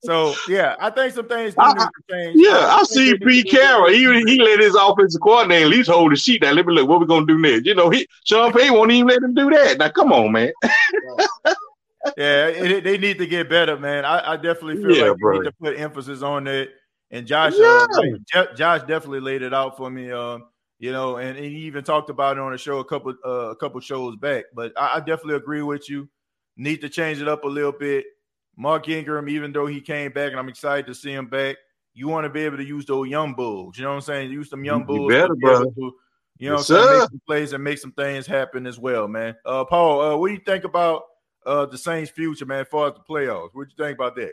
So yeah, I think some things do need to change. Yeah, I I see Pete Carroll. He he let his offensive coordinator at least hold the sheet. Now let me look. What we gonna do next? You know, he Sean Payton won't even let him do that. Now come on, man. yeah, it, they need to get better, man. I, I definitely feel Yeah, like bro. need to put emphasis on it. And Josh, uh, Yeah. Jo- Josh definitely laid it out for me. Um, you know, and, and he even talked about it on a show a couple uh, a couple shows back. But I, I definitely agree with you. Need to change it up a little bit. Mark Ingram, even though he came back, and I'm excited to see him back. You want to be able to use those young bulls. You know what I'm saying? Use some young You bulls. better, to brother. to, you know Yes, what I'm saying? Make some plays and make some things happen as well, man. Uh, Paul, uh, what do you think about uh, the Saints' future, man, as far as the playoffs? What do you think about that?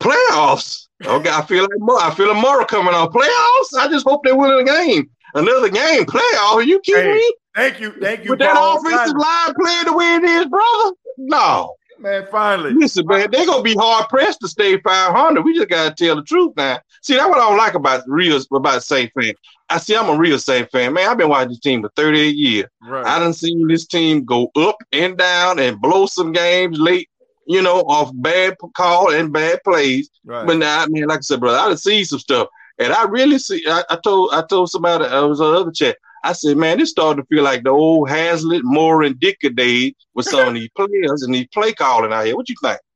Playoffs. Okay, I feel like I feel Murray coming on playoffs. I just hope they win the game. Another game, playoff. Are you kidding Hey, me? Thank you, thank you, With that offensive line playing the way it is, brother. No. Man, finally. Listen, man, they're gonna be hard pressed to stay 500. We just gotta tell the truth now. See, that's what I don't like about real about Saint fan. I see, I'm a real Saint fan, man. I've been watching this team for 38 years. Right. I done seen this team go up and down and blow some games late, you know, off bad call and bad plays. Right. But now, I mean, like I said, brother, I done seen some stuff, and I really see. I, I told I told somebody I was on the other chat. I said, man, this starting to feel like the old Haslett, Mora, and Ditka days with some of these players and these play calling out here. What you think?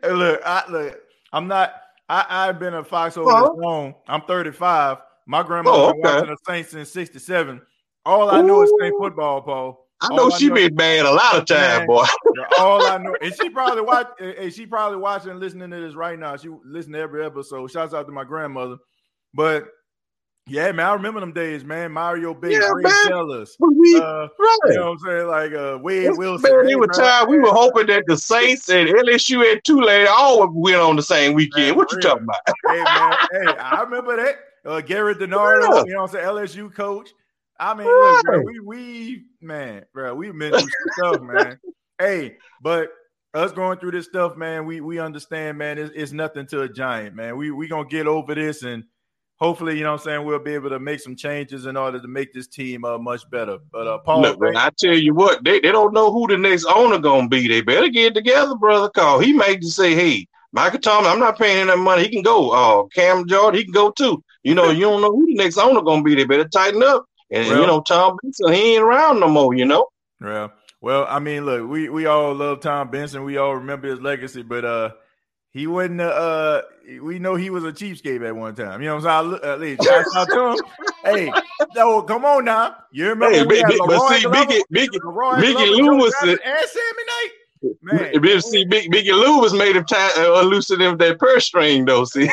Hey, look, I look. I'm not. I, I've been a Fox over Oh. this long. I'm 35. My grandma Oh, been okay. watching the Saints since '67. All I know is Saint football, Paul. I All know she know- been bad a lot of time, Man, boy. All I know, and she probably watch. Hey, she probably watching, and listening to this right now. She listen to every episode. Shouts out to my grandmother. But yeah, man, I remember them days, man. Mario Big, Yeah, Ray. Zellars. We- Uh, right. You know what I'm saying? Like uh, Wade Wilson. Man, was bro, tired. We were hoping that the Saints and LSU and Tulane all would win on the same weekend. Man, what you real. talking about? hey man, hey, I remember that. Uh, Garrett Yeah. you know what I'm saying? LSU coach. I mean, look, bro, we we man, bro, we've been through stuff, man. Hey, but us going through this stuff, man, we we understand, man. It's, it's nothing to a giant, man. We we gonna get over this, and hopefully, you know what I'm saying, we'll be able to make some changes in order to make this team uh, much better. But uh, Paul, Look, man, I tell you what, they, they don't know who the next owner gonna be. They better get together, brother. Call he may just say, "Hey, Michael Thomas, I'm not paying him that money. He can go. Uh, Cam Jordan, he can go too. You know, you don't know who the next owner gonna be. They better tighten up. And Well- you know, Tom Benson, he ain't around no more. You know. Yeah. Well, I mean, look, we we all love Tom Benson. We all remember his legacy, but uh, he wasn't. Uh, we know he was a cheapskate at one time. You know what I'm saying? I, uh, least, shout out to him. Hey, no, come on now. You remember Hey, we big, had big, but La'Roi see, Biggie, Biggie, Biggie Glover, Lou Joe was Johnson, the, and Sammy Knight. Man, Big, see, Big, Biggie Lou was made him tie, uh, loosen him that purse string though. See,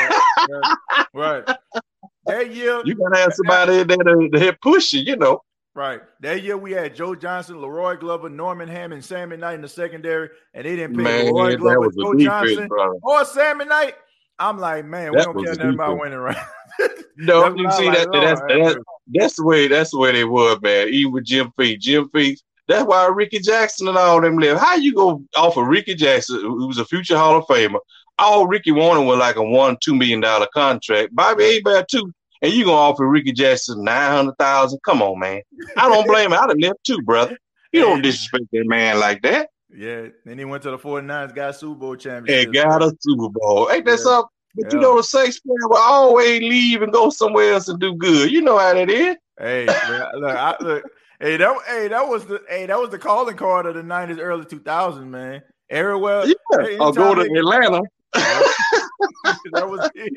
right. That year, you gotta have somebody that, to, to push you. You know. Right. That year we had Joe Johnson, La'Roi Glover, Norman Hammond, Sammy Knight in the secondary, and they didn't pick Man, La'Roi that Glover, Joe defense, Johnson, brother. or Sammy Knight. I'm like, man, we don't care nothing about winning, right? No, That's you see like, that, Lord that's have that's that's the way that's the way they were, man. Even with Jim Feet, Jim Feet. That's why Rickey Jackson and all them live. How you go off of Rickey Jackson, who was a future Hall of Famer? All Rickey wanted was like a one two million dollar contract. Bobby Hebert too, and you gonna offer Rickey Jackson nine hundred thousand? Come on, man. I don't blame him. I'd have left too, brother. You don't disrespect that man like that. Yeah. Then he went to the 49ers, got Super Bowl championship. And got a Super Bowl. Ain't that Yeah. something? But you know the Saints player will always leave and go somewhere else and do good. You know how that is. Hey, man, look, I, look, hey, that, hey, that was the, hey, that was the calling card of the '90s, early 2000s, man. Everywhere, Yeah, hey, or go to Atlanta. that was it.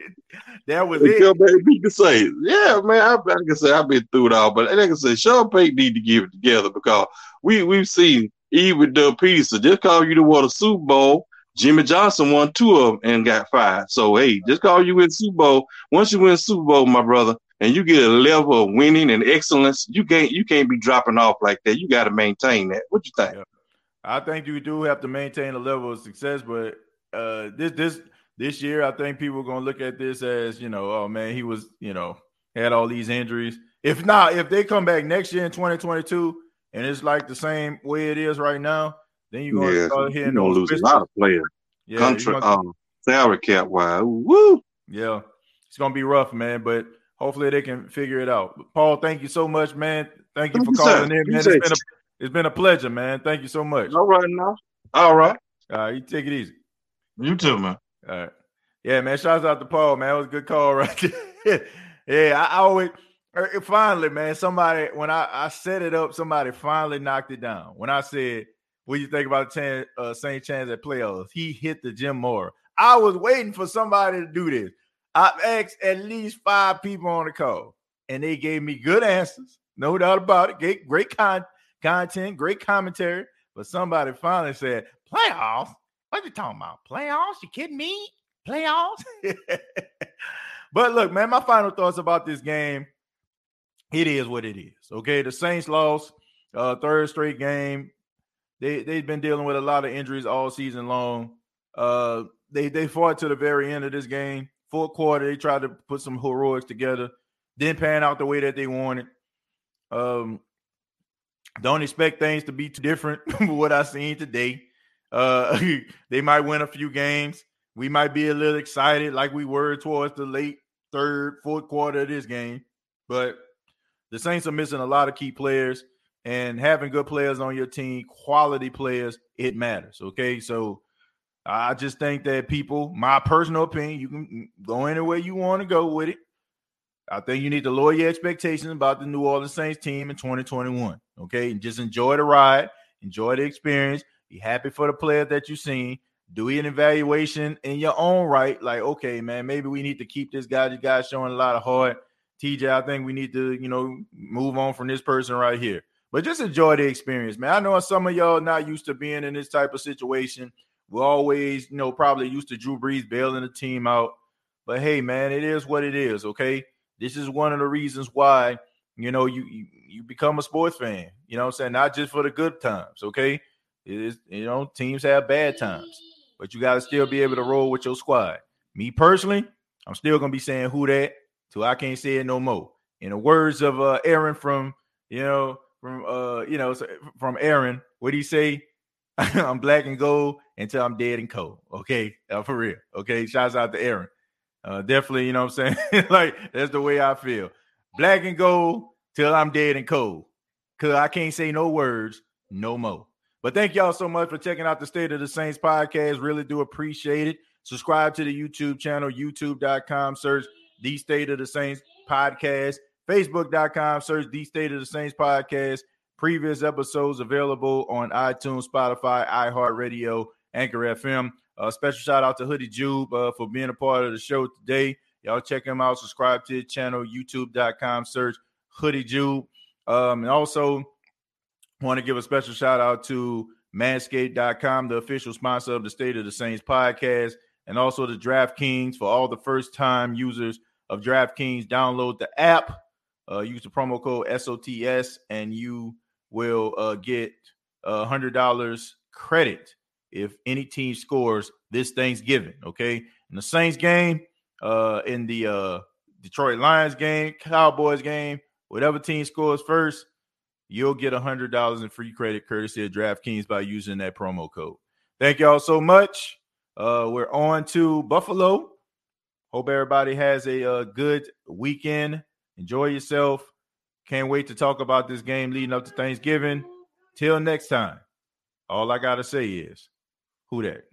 That was it. and beat the Saints. Yeah, man. I, I said, I've been through it all, but like I said, Sean Payton need to give it together because we we've seen even with Doug Pederson just call you to won a Super Bowl. Jimmy Johnson won two of them and got fired. So hey, just call you win Super Bowl. Once you win Super Bowl, my brother, and you get a level of winning and excellence, you can't you can't be dropping off like that. You got to maintain that. What you think? I think you do have to maintain a level of success, but uh, this this this year, I think people are gonna look at this as you know, oh man, he was you know had all these injuries. If not, if they come back next year in 2022 and it's like the same way it is right now, then you're gonna Yeah, start you're hearing gonna those lose a lot of players. Yeah, Country, gonna- um, salary cap wise. Woo! Yeah, it's gonna be rough, man. But hopefully they can figure it out. Paul, thank you so much, man. Thank you for Thank you, sir. calling in, man. It's been a it's been a pleasure, man. Thank you so much. All right now. All right. All right, you take it easy. You too, man. All right. Yeah, man. Shouts out to Paul, man. That was a good call right there. yeah, I, I always er, finally, man, somebody when I, I set it up, somebody finally knocked it down. When I said what do you think about Chan, uh. Chance at playoffs? He hit the Jim Mora. I was waiting for somebody to do this. I asked at least five people on the call, and they gave me good answers. No doubt about it. Great, great con- content, great commentary. But somebody finally said, Playoffs? What are you talking about? Playoffs? You kidding me? Playoffs? but look, man, my final thoughts about this game. It is what it is. Okay. The Saints lost uh third straight game. They they've been dealing with a lot of injuries all season long. Uh they they fought to the very end of this game. Fourth quarter, they tried to put some heroics together. Didn't pan out the way that they wanted. Um, don't expect things to be too different from what I seen today. Uh, they might win a few games. We might be a little excited, like we were towards the late third, fourth quarter of this game. But the Saints are missing a lot of key players, and having good players on your team, quality players, it matters. Okay, so I just think that people, my personal opinion, you can go anywhere you want to go with it. I think you need to lower your expectations about the New Orleans Saints team in 2021. Okay, and just enjoy the ride, enjoy the experience, be happy for the players that you've seen. Do an evaluation in your own right. Like, okay, man, maybe we need to keep this guy. This guy's showing a lot of heart. TJ, I think we need to, you know, move on from this person right here. But just enjoy the experience, man. I know some of y'all not used to being in this type of situation. We're always, you know, probably used to Drew Brees bailing the team out. But hey, man, it is what it is. Okay. This is one of the reasons why, you know, you you, you become a sports fan. You know I'm saying? Not just for the good times, okay? It is, you know, teams have bad times, but you got to still be able to roll with your squad. Me personally, I'm still gonna be saying who that till I can't say it no more. In the words of uh Aaron from, you know, from uh, you know, from Aaron, what do you say? I'm black and gold until I'm dead and cold. Okay, uh, for real. Okay, shouts out to Aaron. Uh, definitely, you know what I'm saying? like that's the way I feel. Black and gold till I'm dead and cold. Cause I can't say no words no more. But thank y'all so much for checking out the State of the Saints podcast. Really do appreciate it. Subscribe to the YouTube channel, youtube.com, search the State of the Saints podcast, facebook.com, search the State of the Saints podcast. Previous episodes available on iTunes, Spotify, iHeartRadio, Anchor FM. Uh, special shout out to Hoodie Jube uh, for being a part of the show today. Y'all check him out. Subscribe to his channel, youtube.com, search Hoodie Jube. Um, and also want to give a special shout out to manscaped.com, the official sponsor of the State of the Saints podcast, and also the DraftKings for all the first time users of DraftKings. Download the app, uh, use the promo code SOTS, and you will uh, get a hundred dollars credit if any team scores this Thanksgiving. Okay, in the Saints game, uh, in the uh, Detroit Lions game, Cowboys game, whatever team scores first, you'll get a hundred dollars in free credit courtesy of DraftKings by using that promo code. Thank y'all so much. Uh, we're on to Buffalo. Hope everybody has a, a good weekend. Enjoy yourself. Can't wait to talk about this game leading up to Thanksgiving. Till next time, all I got to say is who that?